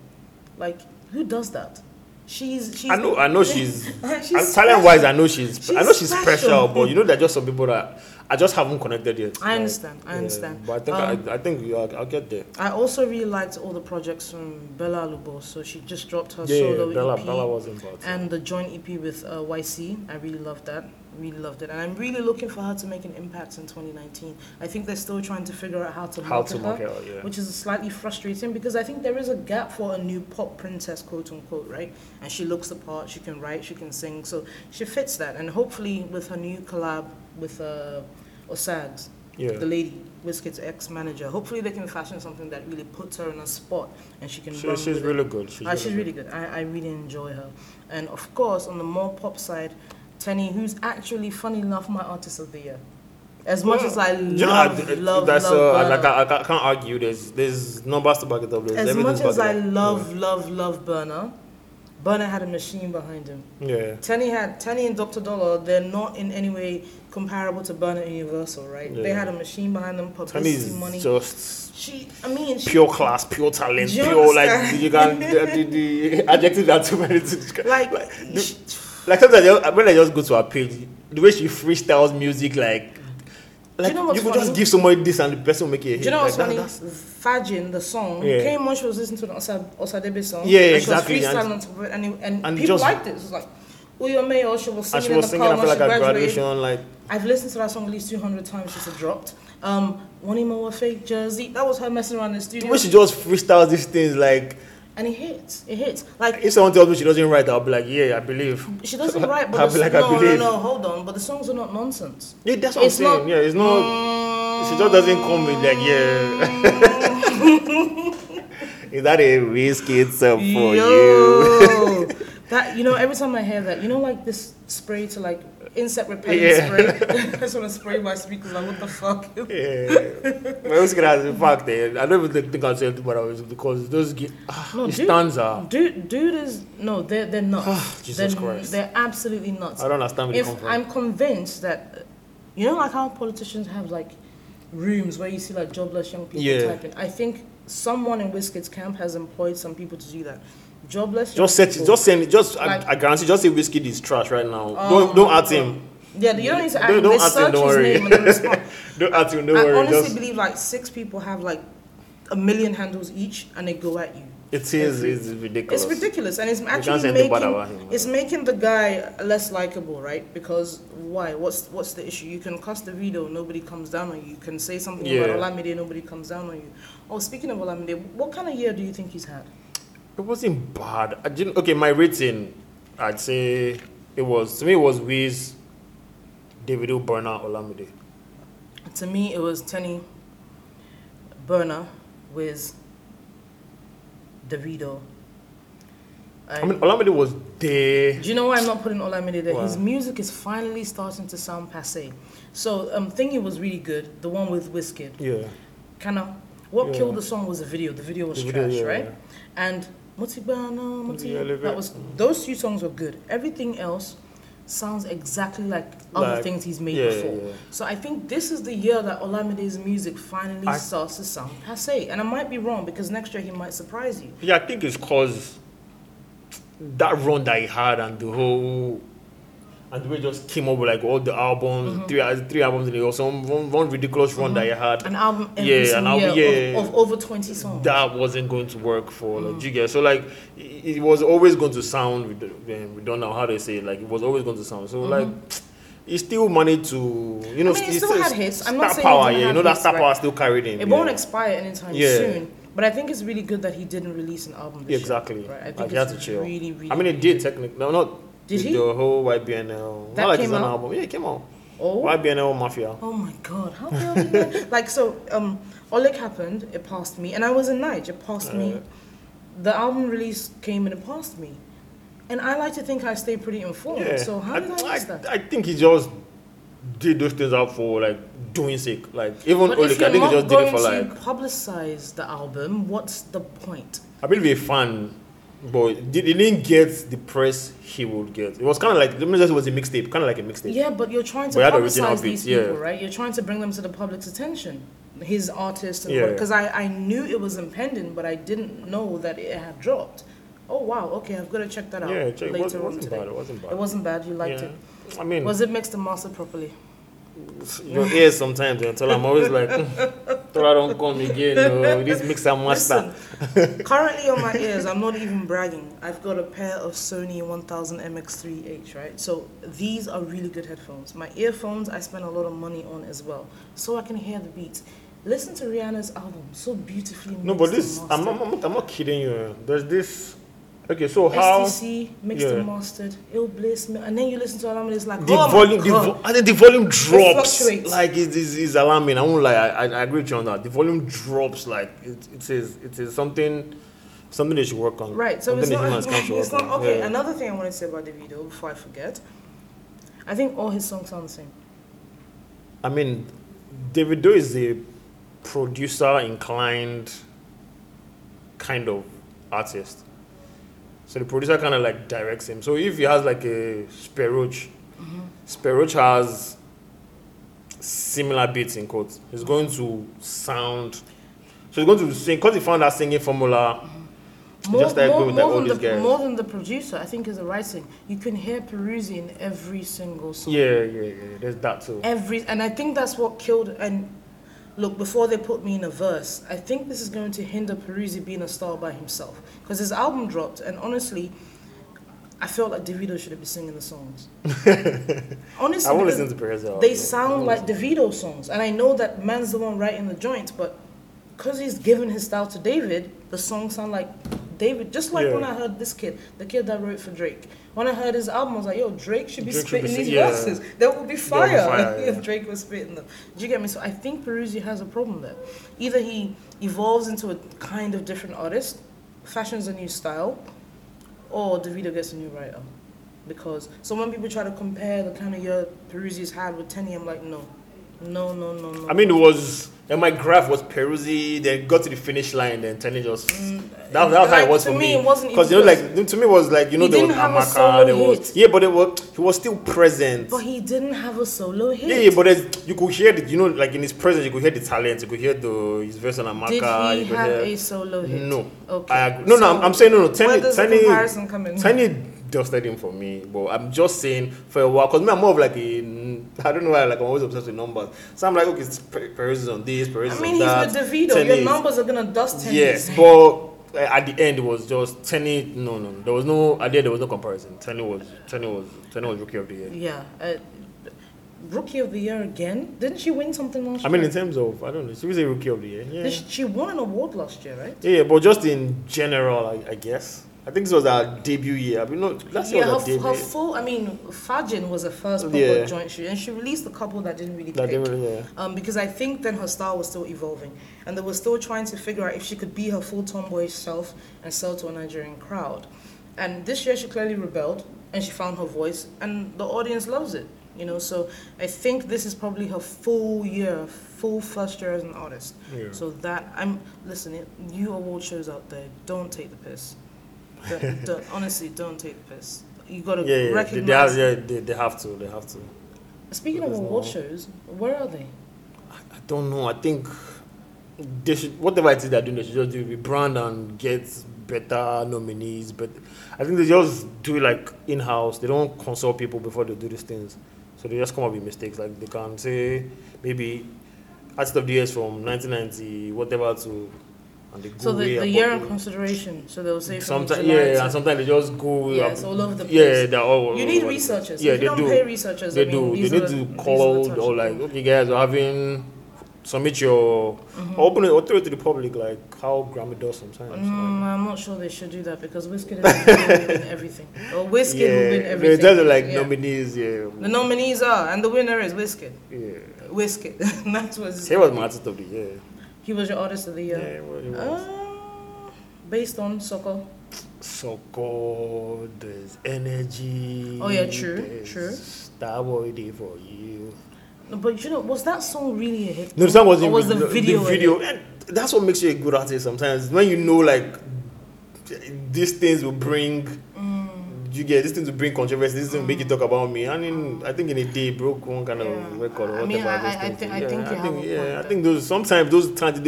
Like, who does that? She's, she's I know, I know *laughs* she's, *laughs* She's talent wise. I know she's, I know she's special. special, but you *laughs* know, there are just some people that I just haven't connected yet. I Like, understand, I understand. But I think Um, I, I think I'll, I'll get there. I also really liked all the projects from Bella Alubo. So she just dropped her Yeah, solo yeah, Bella, EP Bella was involved. and the joint EP with uh, YCee. I really loved that. Really loved it, and I'm really looking for her to make an impact in 2019. I think they're still trying to figure out how to How market to her, market her, yeah. which is slightly frustrating because I think there is a gap for a new pop princess, quote unquote, right? And she looks the part. She can write. She can sing. So she fits that, and hopefully with her new collab with uh, Osags, Yeah. the lady, Wizkid's ex-manager. Hopefully they can fashion something that really puts her in a spot and she can She, run she's it. really good. She's, Ah, really, she's good. really good. I, I really enjoy her. And of course, on the more pop side, Teni, who's actually, funny enough, my artist of the year. As much as I love, you know, I- love, that's love, uh, like I, I can't- argue. There's there's numbers to back it up. There's as much as I love, love, love Burna, Burna had a machine behind him. Yeah. Teni had Teni and Dr. Dolor. They're not in any way comparable to Burna and Universal, right? They had a machine behind them, publicity is money. just she, I mean, she, pure class, pure talent, pure like *laughs* you can the, the, the adjectives are too many to describe. like, the- she- Like sometimes I just, when I just go to her page, the way she freestyles music, like, like you know you, could just give somebody this and the person will make it a hit. Do you know what's like, funny? that- Fargin, the song, Yeah. came when she was listening to the Osa, Osadebe song. Yeah, and exactly, She was freestyling and- on top of it, and, it- and, and people just- liked it. It was like, Uyo Meyo, she was singing she was in singing the car after when like she graduation, like I've listened to that song at least 200 times since it dropped. Um, Wanima fake jersey, that was her messing around in the studio. the way she just freestyles these things, like and it hits, it hits. Like, if someone tells me she doesn't write, I'll be like, yeah, I believe. she doesn't *laughs* write, but I'll be like, no, no, believe. no, hold on. But the songs are not nonsense. Yeah, that's what It's I'm saying. not- yeah, it's not. Mm. She just doesn't come with like, yeah. *laughs* Is that a risky song for you? That you know, every time I hear that, you know, like this spray to like insect repellent Yeah. spray. *laughs* I just want to spray my speakers. Like, what the fuck? Yeah. But I was gonna ask, in fact, eh, I don't even think I'll say anything about it because those gi- ah, No, dude, stands out. Dude, dude is no, they're they're nuts. Jesus they're, Christ. they're absolutely nuts. I don't understand where they If come from. I'm convinced that, you know, like how politicians have like rooms where you see like jobless young people Yeah. typing. I think someone in Wizkid's camp has employed some people to do that. Jobless. just set it, people- just send it, just Like- I, I guarantee, just say whiskey is trash right now. Oh don't don't at him. Yeah, you don't need to ask. Don't- don't ask him, don't worry. name and then respond. *laughs* Don't at him. Don't I worry. honestly Just believe like six people have like a million handles each, and they go at you. it is it's ridiculous. It's ridiculous, and it's actually making it's making the guy less likable, right? Because why? What's what's the issue? You can cast the video, nobody comes down on you. You can say something Yeah. about Olamide, nobody comes down on you. Oh, speaking of Olamide, what kind of year do you think he's had? It wasn't bad. I didn't, okay, my rating, I'd say it was to me it was Wiz, Davido, Burna, Olamide. To me, it was Teni, Burna, Wiz, Davido. I mean, Olamide was there. Do you know why I'm not putting Olamide there? His music is finally starting to sound passe. So, um, Thingy was really good, the one with Wizkid. Yeah. Kind of, what Yeah. killed the song was the video. The video was The video, trash, yeah, right? yeah. And Motigbana, Moti, Yeah, that was those two songs were good. Everything else sounds exactly like other Like- things he's made yeah, before. yeah. So I think this is the year that Olamide's music finally I- starts to sound passe. And I might be wrong because next year he might surprise you. Yeah, I think it's cause that run that he had and the whole and we just came up with like all the albums, Mm-hmm. three uh, three albums in a row, some one, one ridiculous run that he had. An album Yeah, an album- yeah. of, of over 20 songs. that wasn't going to work for Mm. like you get so like it, it was always going to sound we don't- know how they say it, like it was always going to sound so like he still managed to you know Mm-hmm. I mean, he st- still had hits. I'm not saying power yeah you know that star right? power still carried him It yeah. won't expire anytime Yeah. soon. But I think it's really good that he didn't release an album Yeah, exactly year. Right? I like think had it's to chill really, really I mean it did technically no not Did he? the whole YBNL That like came out? album yeah it came out Oh, YBNL Mafia oh my God! How the hell did that? *laughs* like so? Um, Oleg happened. It passed me, and I was in Niger. It passed me. Uh. The album release came and it passed me, and I like to think I stay pretty informed. yeah So how did I, I, miss that? I think he just did those things out for like doing sake like even but Oleg I think he just did it for like publicize the album, what's the point? I believe a fan, but he he didn't get the press he would get. It was kind of like let me just it was a mixtape, kind of like a mixtape. Yeah, but you're trying to But he had original publicize these people, yeah. right? You're trying to bring them to the public's attention. His artist, and Yeah. because I, I knew it was impending, but I didn't know that it had dropped. Oh wow, okay, I've got to check that out Yeah, check, it, later it on wasn't today. bad. It wasn't bad. It wasn't bad. You liked it. I mean, Was it mixed and mastered properly? Your ears sometimes until I'm always like, hmm, thought I don't come again. No, this mix and master. Listen, currently on my ears, I'm not even bragging. I've got a pair of Sony 1000 MX3H, right? So these are really good headphones. My earphones, I spend a lot of money on as well, so I can hear the beats. Listen to Rihanna's album, so beautifully mixed No, but this, I'm not, I'm not, I'm not kidding you. There's this. Okay, so how STC mixed Yeah. and mastered, Ill Bliss, and then you listen to Alam and it's like, the oh volume, the, vo- I think the volume drops. fluctuates. Like it's, it's, it's alarming. I won't lie. I, I, agree with you on that. The volume drops. Like it, it is, it is something, something they should work on. Right, so something it's not, *laughs* it's not okay. Yeah. Another thing I want to say about the video before I forget, I think all his songs sound the same. I mean, Davido is a producer inclined kind of artist. So the producer kind of like directs him. So if he has like a Speroach, Speroach has similar beats in quotes. He's going to sound. So he's going to sing because he found that singing formula. He just with like all than these the, guys. more than the producer, I think is the writing. You can hear Peruzzi in every single song. Yeah, yeah, yeah. There's that too. Every and I think that's what killed and look before they put me in a verse. I think this is going to hinder Peruzzi being a star by himself because his album dropped and honestly. I felt like Davido should have been singing the songs. *laughs* Honestly, I won't because listen to Perez. they sound like Davido songs, and I know that man's the one writing the joints, but because he's given his style to David, the songs sound like David. Just like Yeah. when I heard this kid, the kid that wrote for Drake. When I heard his album, I was like, "Yo, Drake should be Drake should be spitting these yeah. verses. There would be fire, fire, *laughs* yeah. if Drake was spitting them." Do you get me? So I think Peruzzi has a problem there. Either he evolves into a kind of different artist, fashions a new style, or Davido gets a new writer. Because so when people try to compare the kind of year Peruzzi's had with Teni, I'm like, no, no, no, no, no. I mean, it was. And my graph was Peruzzi, then got to the finish line, then Teni just. that, that was how Mm, it was for me, me. it wasn't Because, you know, like, to me, it was like, you know, He there was didn't have a Amaka, there was. hit. Yeah, but it was, he was still present. but he didn't have a solo hit. yeah, yeah, but you could hear the, you know, like in his presence, you could hear the talent, you could hear the his verse on Amaka. Did you he could have hear, a solo hit? No. Okay. I. No, no, I'm, I'm saying no, no. Teni, Teni, comparison come in? Teni dusted him for me, but I'm just saying for a while, because me, I'm more of like a, *laughs* I don't know why, like I'm always obsessed with numbers. So I'm like, okay, Perez is on this, Perez I is mean, he's that. with Davido. Your numbers are gonna dust him. Yes, but uh, at the end it was just Teni. No, no, there was no. At the end there was no comparison. Teni was Teni was Teni was rookie of the year. Yeah. Uh, rookie of the year again? Didn't she win something last I year? I mean, in terms of I don't know, she was a rookie of the year. Yeah, she, she won an award last year, right? yeah, but just in general, I, I guess. I think this was our debut year. I mean, no, last year yeah, was her, her full. I mean, Fargin was her first proper Yeah. joint shoot, and she released a couple that didn't really That pick. didn't yeah. Um, because I think then her style was still evolving, and they were still trying to figure out if she could be her full tomboy self and sell to a Nigerian crowd. And this year she clearly rebelled, and she found her voice, and the audience loves it. You know, so I think this is probably her full year, full first year as an artist. Yeah. So that I'm listening. you award shows out there, don't take the piss. Don't, don't- honestly, don't take the piss. You gotta Yeah, yeah, recognize. they have, yeah, they, they have to, they have to. Speaking of There's award no- shows, where are they? I don't know. I think they should whatever it is they're doing, they should just do rebrand and get better nominees. But I think they just do it like in house. They don't consult people before they do these things. So they just come up with mistakes. Like they can say maybe artist of the years from 1990 whatever to and they go So the, the year in the- consideration. So they'll say Sometimes yeah, and sometimes they just go Yeah, all over the place. Yeah, they're all. You need researchers. Yeah, if they you don't do. pay researchers, They I mean, do. They need are to the- are call the or like, okay, guys, we're having submit your Mm-hmm. open it or throw it to the public, like how Grammy does sometimes. Mm, I'm not sure they should do that because Wizkid is *laughs* win everything. Or like, Wizkid yeah, will win everything. in terms of like Yeah. nominees, yeah, The nominees are, and the winner is Wizkid. yeah. Wizkid. *laughs* That's what He was my artist of the year. He was your artist of the Yeah, year. he was. he was. Uh, based on Soco. So cold, there's energy. Oh, yeah, true, true. Starboy Day for you. No, But you know, was that song really a hit? No, the song wasn't. Was the the video? The video, and that's what makes you a good artist. Sometimes when you know like these things will bring. Mm. You get these things to bring controversy. This will make you talk about me. I mean, I think in a day broke one kind of record or whatever. mean, I- those I- I I yeah, think I think yeah, I think those sometimes those times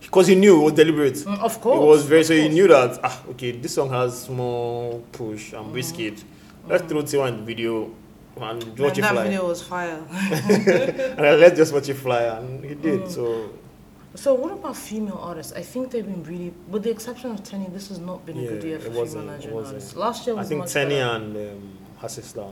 because he knew it was deliberate. Mm, of course. It was very so he knew that ah okay this song has small push Mm. and Wizkid. Let's throw Tiwa in the video and Man, watch it that video was fire. and *laughs* *laughs* let's just watch it fly and he did. Mm. So So what about female artists? I think they've been really, with the exception of Teni, this has not been a good year for female Nigerian artists. Last year I was think much Teni and um, her sister.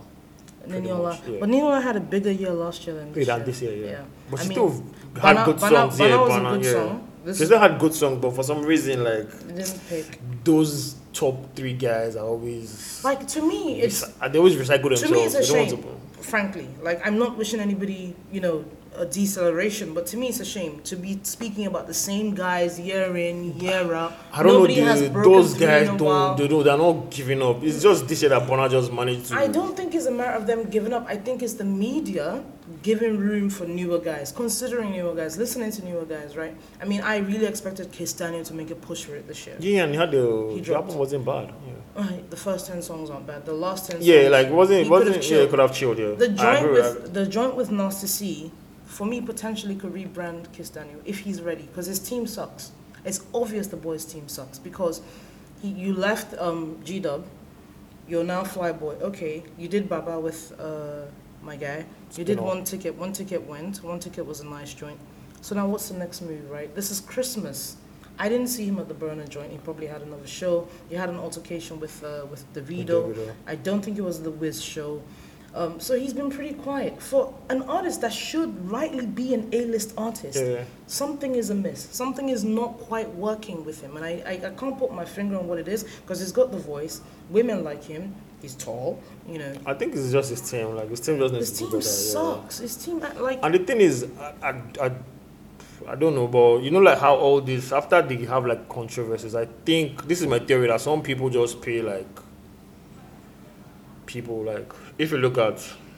pretty Niniola. yeah. But Niniola had a bigger year last year than this year. this year, yeah. But I she mean, still had Bana- good songs. Bana yeah, was a good yeah. song. This she still had good songs, but for some reason, like It didn't pick. those top three guys are always Like to me, it's they always recycle themselves. to me it's a shame. Frankly, like I'm not wishing anybody, you know, a deceleration, but to me it's a shame to be speaking about the same guys year in, year out. I don't Nobody know. those guys don't. They don't. They're not giving up. It's just this year that Burna just managed to. I don't think it's a matter of them giving up. I think it's the media giving room for newer guys, considering newer guys, listening to newer guys, right? I mean, I really expected Kiss Daniel to make a push for it this year. Yeah, and he had the. He the album wasn't bad. Yeah. Right, the first ten songs aren't bad. The last ten. Yeah, songs, like wasn't. wasn't. Yeah, could have chilled. Yeah. The joint with the joint with Nasty C, for me potentially could rebrand Kiss Daniel if he's ready, because his team sucks. It's obvious the boys' team sucks because he, you left um, G Dub, you're now Flyboy. Okay, you did Baba with uh, my guy. You did one ticket. One ticket went. One ticket was a nice joint. So now what's the next move, right? This is Christmas. I didn't see him at the Burna joint. He probably had another show. He had an altercation with uh, with Davido. Davido. I don't think it was the Wiz show. Um, so he's been pretty quiet. For an artist that should rightly be an A-list artist, Yeah. something is amiss. Something is not quite working with him. And I, I, I can't put my finger on what it is because he's got the voice. Women like him. He's tall, you know. I think it's just his team. Like his team doesn't. His team better. yeah. sucks. His team, uh, like, And the thing is, I, I, I, I don't know, but you know, like how all this after they have like controversies. I think this is my theory that some people just pay like people like if you look at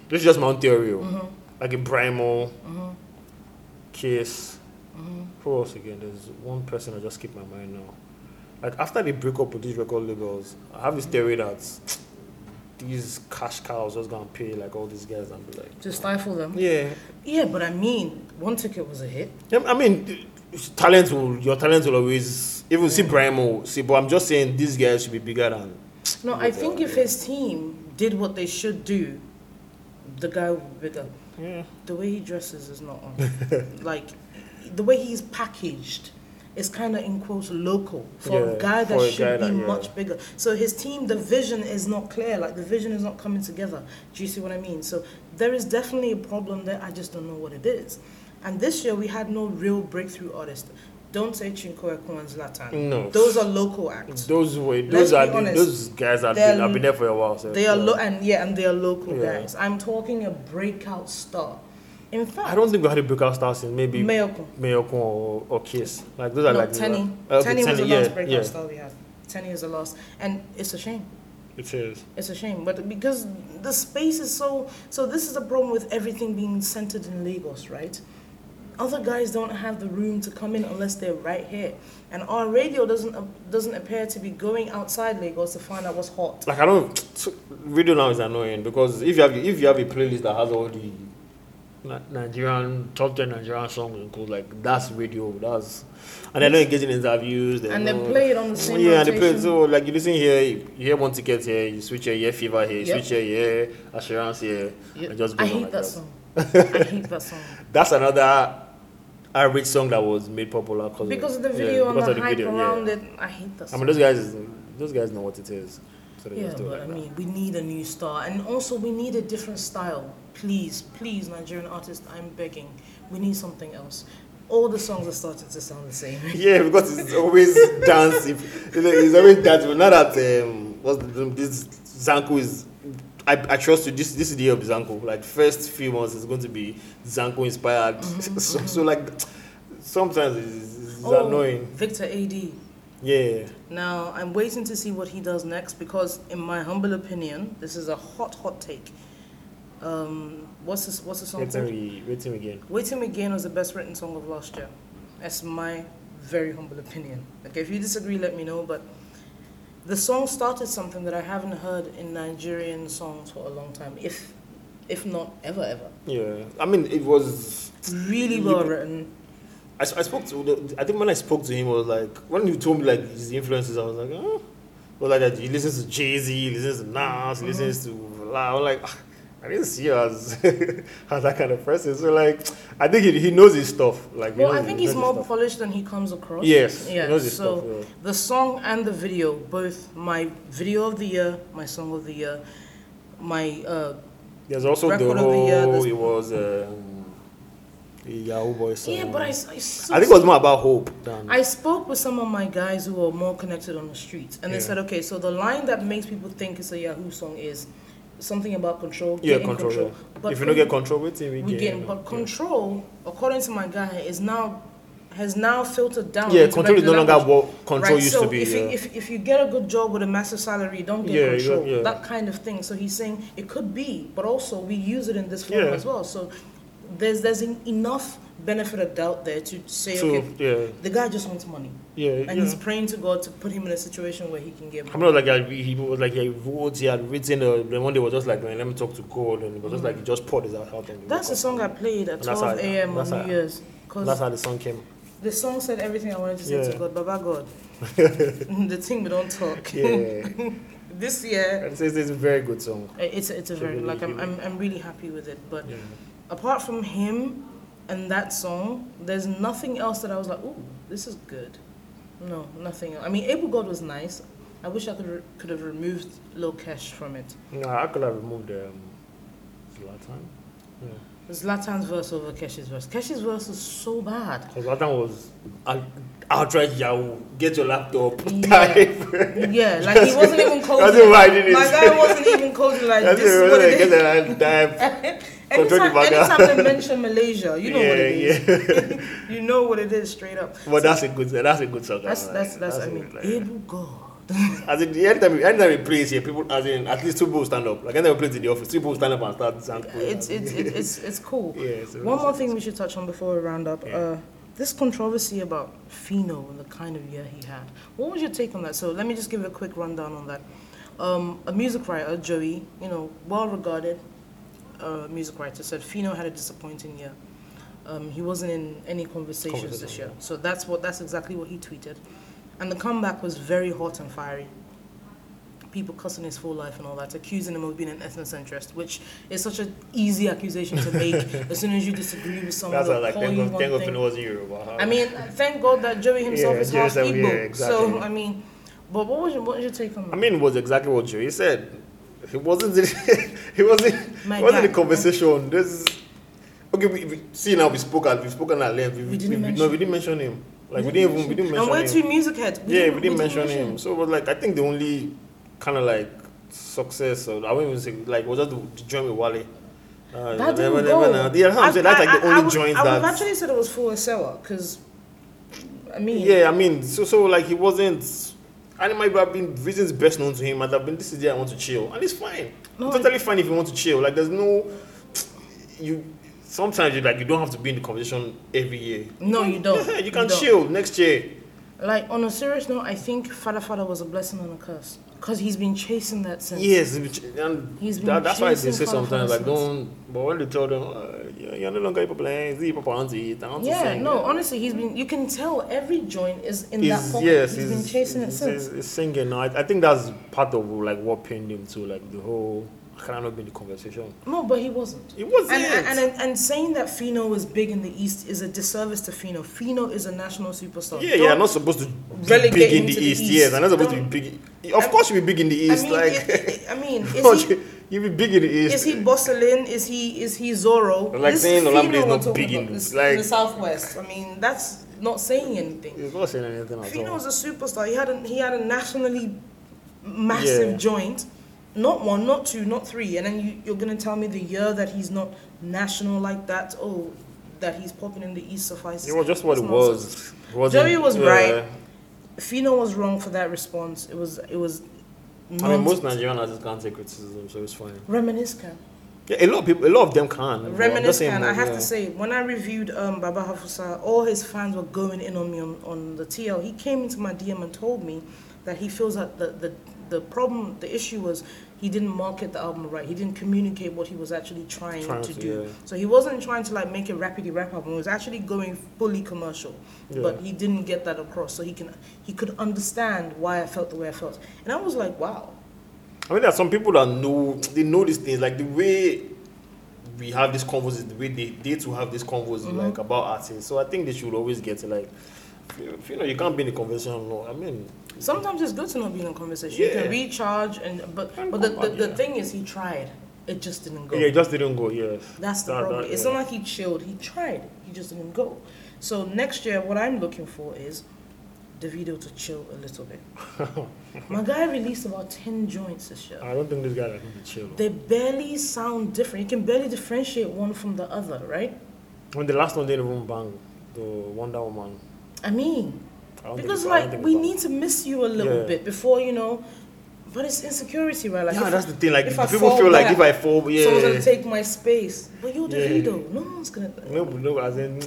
this is just my own theory, oh, Mm-hmm. like in Brymo, Kiss. Who else again? There's one person I just keep my mind now. Like after they break up with these record labels, I have this theory that *tsk* these cash cows just gonna pay like all these guys and be like, to stifle them. yeah, Yeah, but I mean, one ticket was a hit. yeah, I mean, talent will your talent will always even see Brymo. See, but I'm just saying these guys should be bigger than. No, I think if his team did what they should do, the guy would be bigger. Yeah. The way he dresses is not on. *laughs* like, the way he's packaged is kind of in quotes local for Yeah, a guy that should guy be that- yeah. much bigger. So his team, the vision is not clear. Like the vision is not coming together. Do you see what I mean? So there is definitely a problem there. I just don't know what it is. And this year we had no real breakthrough artist. Don't say Chinko and Zlatan. No. Those are local acts. Those were Let's those be are the, honest. those guys have They're- been have been there for a while. So They are yeah. lo- and yeah, and they are local Yeah. guys. I'm talking a breakout star. In fact, I don't think we had a breakout star since maybe Mayoko. Mayorkun or, or Kiss. Like those are No, like Teni. uh, okay, Teni was the last breakout star we had. Teni is the last, and it's a shame. It is. It's a shame, but because the space is so so, this is the problem with everything being centered in Lagos, right? Other guys don't have the room to come in unless they're right here, and our radio doesn't uh, doesn't appear to be going outside Lagos to find out what's hot. Like I don't. Radio now is annoying because if you have if you have a playlist that has all the Nigerian top ten Nigerian songs include like that's radio. That's and they're not engaging in interviews. They're And they play it on the same Yeah, and they play rotation. so like you listen here, you hear one ticket here, you switch here, hear fever here, you Yep. switch here, hear assurance here, Yeah, and just I hate like that that. song. I hate that song *laughs* That's another average song that was made popular cause because of the yeah, video and the of the hype video, around yeah. it. I hate that I mean, those guys, those guys know what it is. So they Yeah, just do it but I like that. mean, we need a new star, and also we need a different style. Please, please, Nigerian artists, I'm begging. We need something else. All the songs are starting to sound the same. *laughs* Yeah, because it's always *laughs* dance. If, it's always dance. But now that um, what's the, this Zanku is, I, I trust you. This this is the year of Zanku. Like first few months is going to be Zanku inspired. *laughs* so, so like sometimes it's, it's Oh, annoying. Victor AD. Yeah, Now, I'm waiting to see what he does next because, in my humble opinion, this is a hot, hot take. Um, what's this? What's the song wait we wait till again. Waiting Again was the best written song of last year. That's my very humble opinion. Okay, if you disagree, let me know. But the song started something that I haven't heard in Nigerian songs for a long time, if if not ever, ever. Yeah, I mean it was. Really You- well written. I spoke to. the- I think when I spoke to him, was like when he told me like his influences. I was like, oh. Well, like that. He listens to Jay Z, he listens to Nas, he listens to. La. I'm like, "Ah, I didn't see you as *laughs* as that kind of person. So like, I think he, he knows his stuff. Like, Well, I think he he's more polished than he comes across. Yes, Yeah. his so stuff, yeah. the song and the video, both my video of the year, my song of the year, my uh, There's also the Record of the year, whole. It was the Yahoo Boy song. yeah. But I, I so I think it was more about hope than. I spoke with some of my guys who are more connected on the streets, and they said, okay, so the line that makes people think it's a Yahoo song is something about control. yeah, control. control. yeah. But if you don't get control, we, we get. but control, according to my guy, is now has now filtered down. Yeah, control is no longer what control right, used so to be. If, yeah. you, if, if you get a good job with a massive salary, you don't get Yeah, control. yeah. That kind of thing. So he's saying it could be, but also we use it in this form Yeah. as well. So there's there's en- enough benefit of doubt there to say, so okay, yeah, the guy just wants money, yeah, and yeah. he's praying to God to put him in a situation where he can get I'm money. not like I, he was like he wrote, he had written. Uh, then one day was just like, man, let me talk to God, and it was just like he just poured his heart out. the That's the song I played at And that's 12 how- a.m. on that's New how- Year's. That's Because how the song came. the song said everything I wanted to say to Yeah. God, Baba God. *laughs* the thing we don't talk. Yeah, *laughs* this year, it's, it's, it's a very good song. it's, it's a very, really like, I'm, I'm, I'm really happy with it. But Yeah. apart from him and that song, there's nothing else that I was like, ooh, this is good. No, nothing. else. I mean, Able God was nice. I wish I could re- could have removed Lil Kesh from it. No, I could have removed um, Zlatan. Yeah. Zlatan's verse over Kesh's verse. Kesh's verse is so bad. Because Zlatan was out- outright Yahoo. Get your laptop. Yeah. *laughs* Type. Yeah, like he wasn't even *laughs* That's coding. why I did it. My guy wasn't even coding like That's this is it. what Like, it Get the type. *laughs* Anytime, the anytime they mention Malaysia, you know what it is. Yeah, *laughs* you know what it is straight up. But that's a good. That's a good song. That's like, that's that's. I a mean, like- able God. *laughs* As in, anytime, anytime we play here, people, as in, at least two people stand up. Like, anytime we play in the office, two people stand up and start dancing. It's it's it's it's, it's cool. *laughs* Yeah, it's One more thing we should touch on before we round up. Yeah. Uh, this controversy about Phyno and the kind of year he had. What was your take on that? So let me just give a quick rundown on that. Um, a music writer, Joey, you know, well-regarded uh, music writer, said Phyno had a disappointing year. Um, he wasn't in any conversations this year. So that's what that's exactly what he tweeted. And the comeback was very hot and fiery. People cussing his full life and all that, accusing him of being an ethnocentrist, which is such an easy accusation to make. *laughs* as soon as you disagree with someone, That's they'll like, call thank you God, one thank God thing. Phyno wasn't Yoruba. I mean, thank God that Joey himself Yeah, is half Igbo. yeah, exactly. So I mean, but what was your what was your take on that? I mean, it was exactly what Joey said. He wasn't. *laughs* *laughs* he wasn't. My He wasn't guy. in conversation. This. is- Okay, we, we, see now we spoke at we spoken at length. We, We didn't no, mention we didn't mention him. Like we didn't even we didn't mention. and we're mention two music heads. Yeah, we didn't mention him. So it was like I think the only kind of like success or I won't even say like was just the, the joint with Wale. Uh, That never- didn't never go. know. Yeah, that's what I'm saying. That's like the I- I only would- joint I would that. have actually said it was Full seller because, I mean, Yeah, I mean, so so like he wasn't. And it might have been reasons best known to him. Might have been this is the day I want to chill, and it's fine. No, it's totally fine if you want to chill. Like there's no you. Sometimes you like you don't have to be in the conversation every year. No, you don't. Yeah, you You can don't. chill next year. Like on a serious note, I think Fada Fada was a blessing and a curse because he's been chasing that since. Yes, and He's been that, that's why they chasing say Father sometimes like Francis. don't. But when they tell them, uh, you're you're no longer a playing, Z Papa Auntie, Auntie Yeah, sing. no, honestly, he's been. You can tell every joint is in He's- that pocket. yes, he's been chasing it he's, since. he's- he's singing. I, I think that's part of like what pinned him to like the whole. I not be in the conversation. No, but he wasn't. It wasn't. And, and, and, and saying that Phyno was big in the East is a disservice to Phyno. Phyno is a national superstar. Yeah, yeah, Don't- I'm not supposed to be big in the the East. East. Yes, I'm not supposed to Don't- be big. Of I- course, you'll be big in the I East. mean, like, it- it- I mean, *laughs* is he, you, be big in the East. is he Bosselin? Is he is he Zorro? Like This saying Phyno Olamide is not big in- this- like- in the Southwest. I mean, that's not saying anything. He's not saying anything at Phyno all. was a superstar. He had a, he had a nationally massive Yeah. joint. Not one, not two, not three. And then you, you're going to tell me the year that he's not national like that, oh, that he's popping in the East suffices. It was just what It's it was. It wasn't- Joey was yeah. right. Phyno was wrong for that response. It was, it was I mean, most nonsense. Nigerian artists can't take criticism, so it's fine. Reminisce can. Yeah, a lot of people, a lot of them can. but I'm Reminisce saying can. I have yeah. to say, when I reviewed um, Baba Hafusa, all his fans were going in on me on, on the TL. He came into my DM and told me that he feels that the, the, the problem, the issue was he didn't market the album right. He didn't communicate what he was actually trying, Trying to, to, do. yeah. So he wasn't trying to like make a rapidly rap album. He was actually going fully commercial. Yeah. But he didn't get that across. So he can he could understand why I felt the way I felt. And I was like, wow. I mean, there are some people that know they know these things. Like the way we have these convos is the way they they to have these convos Mm-hmm. like about artists. So I think they should always get to like, you know, you can't be in the conversation. No, I mean, Sometimes it's good to not be in a conversation. You can recharge, and but And but the, the, the yeah. thing is, he tried. It just didn't go. yeah, it just didn't go. Yes, That's the That- problem. that- It's yeah. not like he chilled. He tried. He just didn't go. So next year, what I'm looking for is Davido to chill a little bit. *laughs* My guy released about ten joints this year. I don't think this guy can be chill. They barely sound different. You can barely differentiate one from the other, right? When the last one didn't even bang, the Wonder Woman. I mean, I because it- I don't like we need to miss you a little Yeah. bit before you know. But it's insecurity, right? Like Yeah, if that's the thing. Like if I people fall feel like if I fall, yeah, someone's gonna take my space. But you're Yeah. leader. No one's gonna. No, no, as in,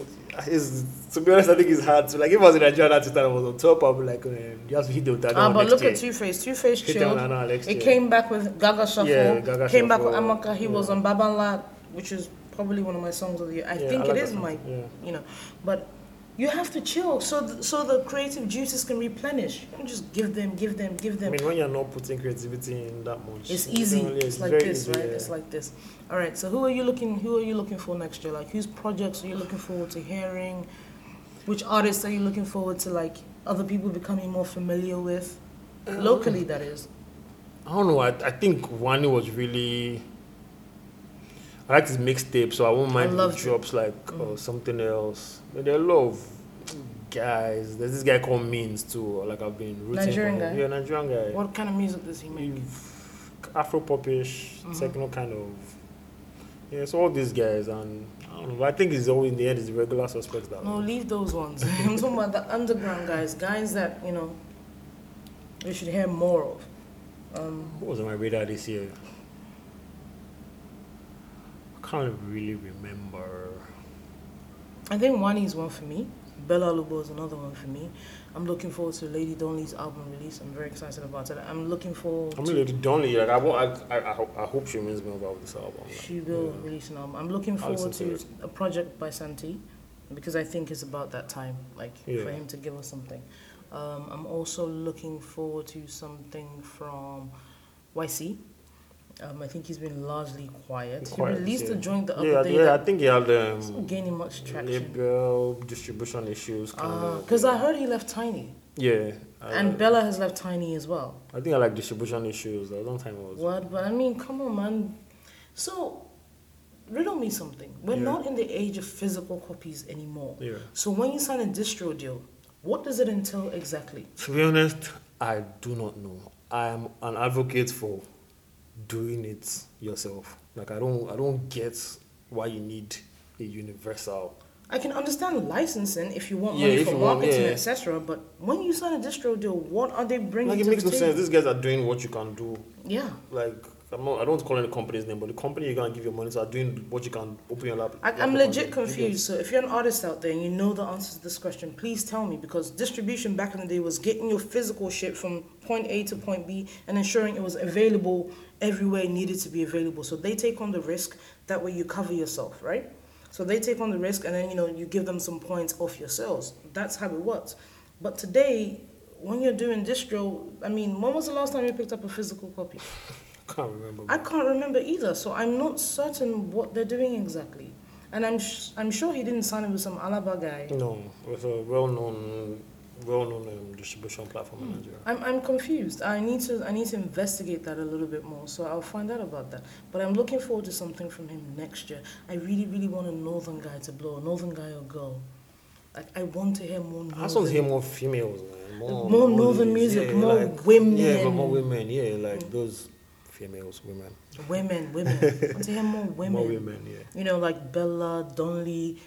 it's, to be honest, I think it's hard to like. If I was in a Nigerian artist and I was on top, I'd be like, um, you have to hit the Ah, but look year. at Two Face. Two Face chilled. now It year. came back with Gaga Shuffle. Yeah, Gaga came back with Amaka. He was yeah. on Babanla, which is probably one of my songs of the year. I Yeah, think I like it is my, yeah. you know. But you have to chill so th- so the creative juices can replenish. You don't just give them, give them, give them. I mean, when you're not putting creativity in that much, It's easy. really- It's like this, easy, right? yeah. It's like this. All right. So who are you looking? Who are you looking for next year? Like whose projects are you looking forward to hearing? Which artists are you looking forward to like other people becoming more familiar with? Um, Locally, that is. I don't know. I, I think Wani was really. I like his mixtape, so I won't mind if loved he it. drops like uh, something else. But there are a lot of guys. There's this guy called Means too. Like I've been rooting Nigerian for him. guy? Yeah, Nigerian guy. What kind of music does he make? Afro popish, techno kind of. Yeah, so all these guys, and I don't know. But I think it's always in the end, it's the regular suspects that. No, leave those ones. *laughs* *laughs* I'm talking about the underground guys, guys that you know we should hear more of. Um, What was on my radar this year? I can't really remember. I think Wani is one for me. Bella Alubo is another one for me. I'm looking forward to Lady Donli's album release. I'm very excited about it. I'm looking forward I to. mean, Lady Donli, like I, want, I, I, I, hope- I hope she wins me about this album. like, She will yeah. release an album. I'm looking forward to to a project by Santi because I think it's about that time, like for him to give us something. Um, I'm also looking forward to something from YCee. Um, I think he's been largely quiet. Quiet, he released yeah. a joint the other Yeah, day yeah, I think he had um, gaining much traction. label distribution issues. Because I heard he left Tinny, yeah, I, and Bella has left Tinny as well. I think I like distribution issues. A long time I was. What? But I mean, come on, man. So, riddle me something. We're Yeah. not in the age of physical copies anymore. Yeah. So when you sign a distro deal, What does it entail exactly? To be honest, I do not know. I am an advocate for doing it yourself. Like I don't I don't get why you need a universal. I can understand licensing if you want Yeah, money for marketing, yeah. etc. But when you sign a distro deal, what are they bringing Like it makes no sense. These guys are doing what you can do. Yeah, Like I'm not I don't want to call any company's name, but the company you're gonna give your money to are doing what you can open your lap. I, laptop I'm legit confused. So if you're an artist out there and you know the answer to this question, please tell me because distribution back in the day was getting your physical shit from point A to point B and ensuring it was available everywhere it needed to be available. So they take on the risk. That way you cover yourself, right? So they take on the risk and then you know you give them some points off your sales. That's how it works. But today, when you're doing distro, I mean, when was the last time you picked up a physical copy? Can't remember. I can't remember either, so I'm not certain what they're doing exactly. And I'm sh- I'm sure he didn't sign it with some Alaba guy. no, with a well-known, well-known um, distribution platform in Nigeria. I'm, I'm confused. I need to I need to investigate that a little bit more. So I'll find out about that. But I'm looking forward to something from him next year. I really really want a northern guy to blow, a northern guy or girl. Like I want to hear more. I just want to northern- hear more females, man. More, More northern music, yeah, more like- women. Yeah, but more women. Yeah, like those females, women. women, *laughs* women. I want to hear more women. More women, yeah. You know, like Bella, Donli.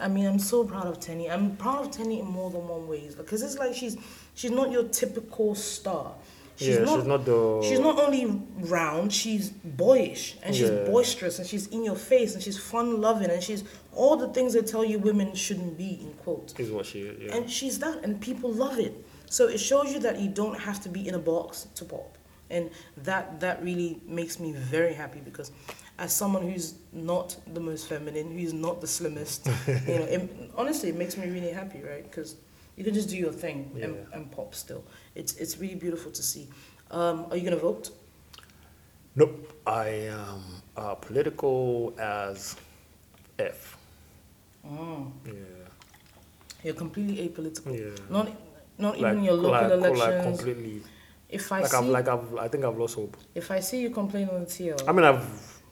I mean, I'm so proud of Teni. I'm proud of Teni in more than one ways because it's like she's she's not your typical star. She's yeah, not, she's not the. She's not only round, she's boyish and she's Yeah. boisterous and she's in your face and she's fun loving and she's all the things they tell you women shouldn't be in quotes. Is what she. Yeah. And she's that, and people love it. So it shows you that you don't have to be in a box to pop, and that that really makes me very happy because, as someone who's not the most feminine, who's not the slimmest, *laughs* you know, it, honestly, it makes me really happy, right? Because you can just do your thing and, Yeah. and pop still. It's it's really beautiful to see. Um, are you gonna vote? Nope. I am uh, political as F. Mm. Yeah. You're completely apolitical. Yeah. Not not Like, even your local like, elections. Like completely. If I Like see I've, like I've, I think I've lost hope. if I see you complain on the TL, I mean, I've,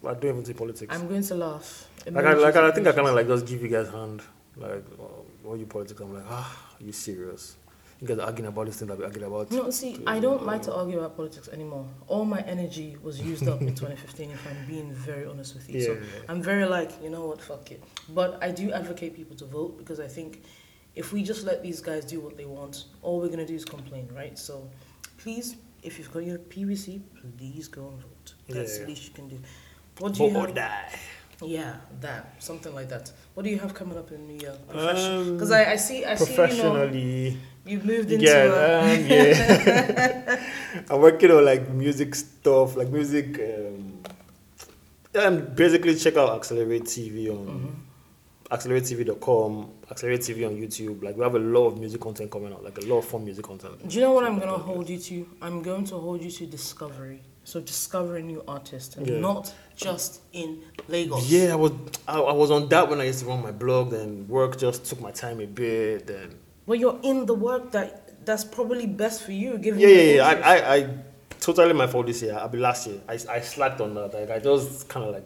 I don't even see politics. I'm going to laugh. like I, like I, I think I kind of like just give you guys hand, like uh, all you politics. I'm like, ah, are you serious? You guys are arguing about this thing that we argued about. No, see, I don't like to argue about politics anymore. All my energy was used up in 2015, if I'm being very honest with you. So Yeah. I'm very like, you know what, fuck it. But I do advocate people to vote because I think if we just let these guys do what they want, all we're going to do is complain, right? So please, if you've got your PVC, please go and vote. That's Yeah. the least you can do. What do you Vote or have? die. Yeah, that something like that. What do you have coming up in new year? Um, Because I, I see, I see, you know, Professionally, you've moved into. yeah, um, yeah. I'm working on like music stuff, like music. Um, um, basically, check out Accelerate TV on Mhm. acceleratetv.com, Accelerate TV on YouTube. Like we have a lot of music content coming out, like a lot of fun music content. Do you know what I'm gonna hold you to? I'm going to hold you to discovery. So discover a new artist, and Yeah. not just in Lagos. Yeah, I was I, I was on that when I used to run my blog. Then work just took my time a bit. Then Well, you're in the work that that's probably best for you, given. yeah, yeah, yeah. I, I, I totally my fault this year. I'll be last year. I, I slacked on that. Like I just kind of like,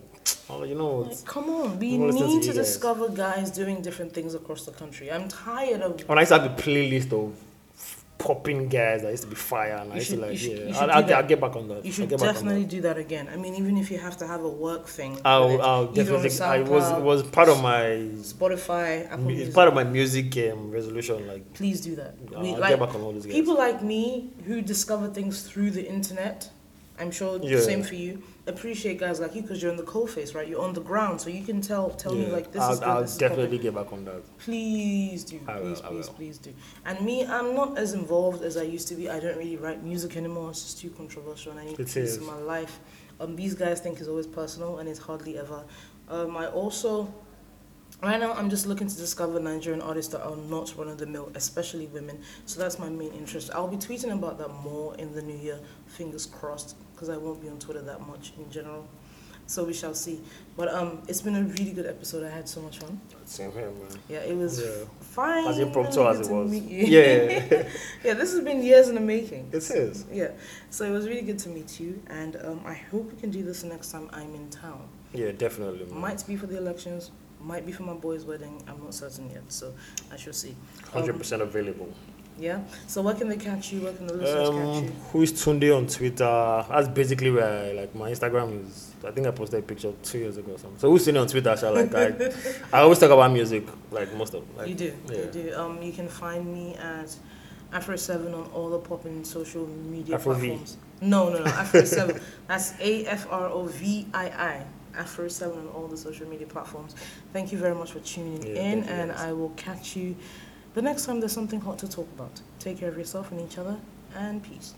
oh, you know, Like, come on, we to need to you guys. discover guys doing different things across the country. I'm tired of. when I used to have the playlist of popping guys that used to be fire, and You I used should- to you like, should- you yeah, should I'll, I'll, get- I'll get back on that. You I'll should get back on definitely that. do that again. I mean, even if you have to have a work thing. I'll, I'll either on definitely. I was it SoundCloud, was part of my. Spotify, Apple It's Music. part of my music um, resolution. Like, Please do that. I'll We, get like, back on all these guys. People like me who discover things through the internet, I'm sure Yeah. the same for you. Appreciate guys like you because you're in the coal face, right? You're on the ground, so you can tell tell me like this I'll, is good. I'll this definitely get back on that. Please do, I will, please, I please, will. please do. And me, I'm not as involved as I used to be. I don't really write music anymore. It's just too controversial, and I need It peace is. in my life. Um, these guys think it's always personal, and it's hardly ever. Um, I also Right now, I'm just looking to discover Nigerian artists that are not run of the mill, especially women. So that's my main interest. I'll be tweeting about that more in the new year, fingers crossed, because I won't be on Twitter that much in general. So we shall see. But um, it's been a really good episode. I had so much fun. Same here, man. Yeah, it was Yeah. fine. As impromptu as it was. meet you. Yeah, *laughs* yeah, this has been years in the making. it is. Yeah, so it was really good to meet you, and um, I hope we can do this next time I'm in town. Yeah, definitely. Man. Might be for the elections, Might be for my boy's wedding. I'm not certain yet, so I shall see. Hundred percent available. Yeah. So where can they catch you? Where can the listeners catch Um, you? who is Tunde on Twitter? That's basically where I, like my Instagram is. I think I posted a picture two years ago or something. So who's Tunde on Twitter? So like I, *laughs* I always talk about music, like most of. Like, you do. yeah. You do. Um, you can find me at Afro Seven on all the popping social media Afro V. platforms. No, no, no. Afro *laughs* Seven. That's A F R O V I I. Afro Seven on all the social media platforms. Thank you very much for tuning Yeah, in, thank you, and guys. I will catch you the next time there's something hot to talk about. Take care of yourself and each other, and peace.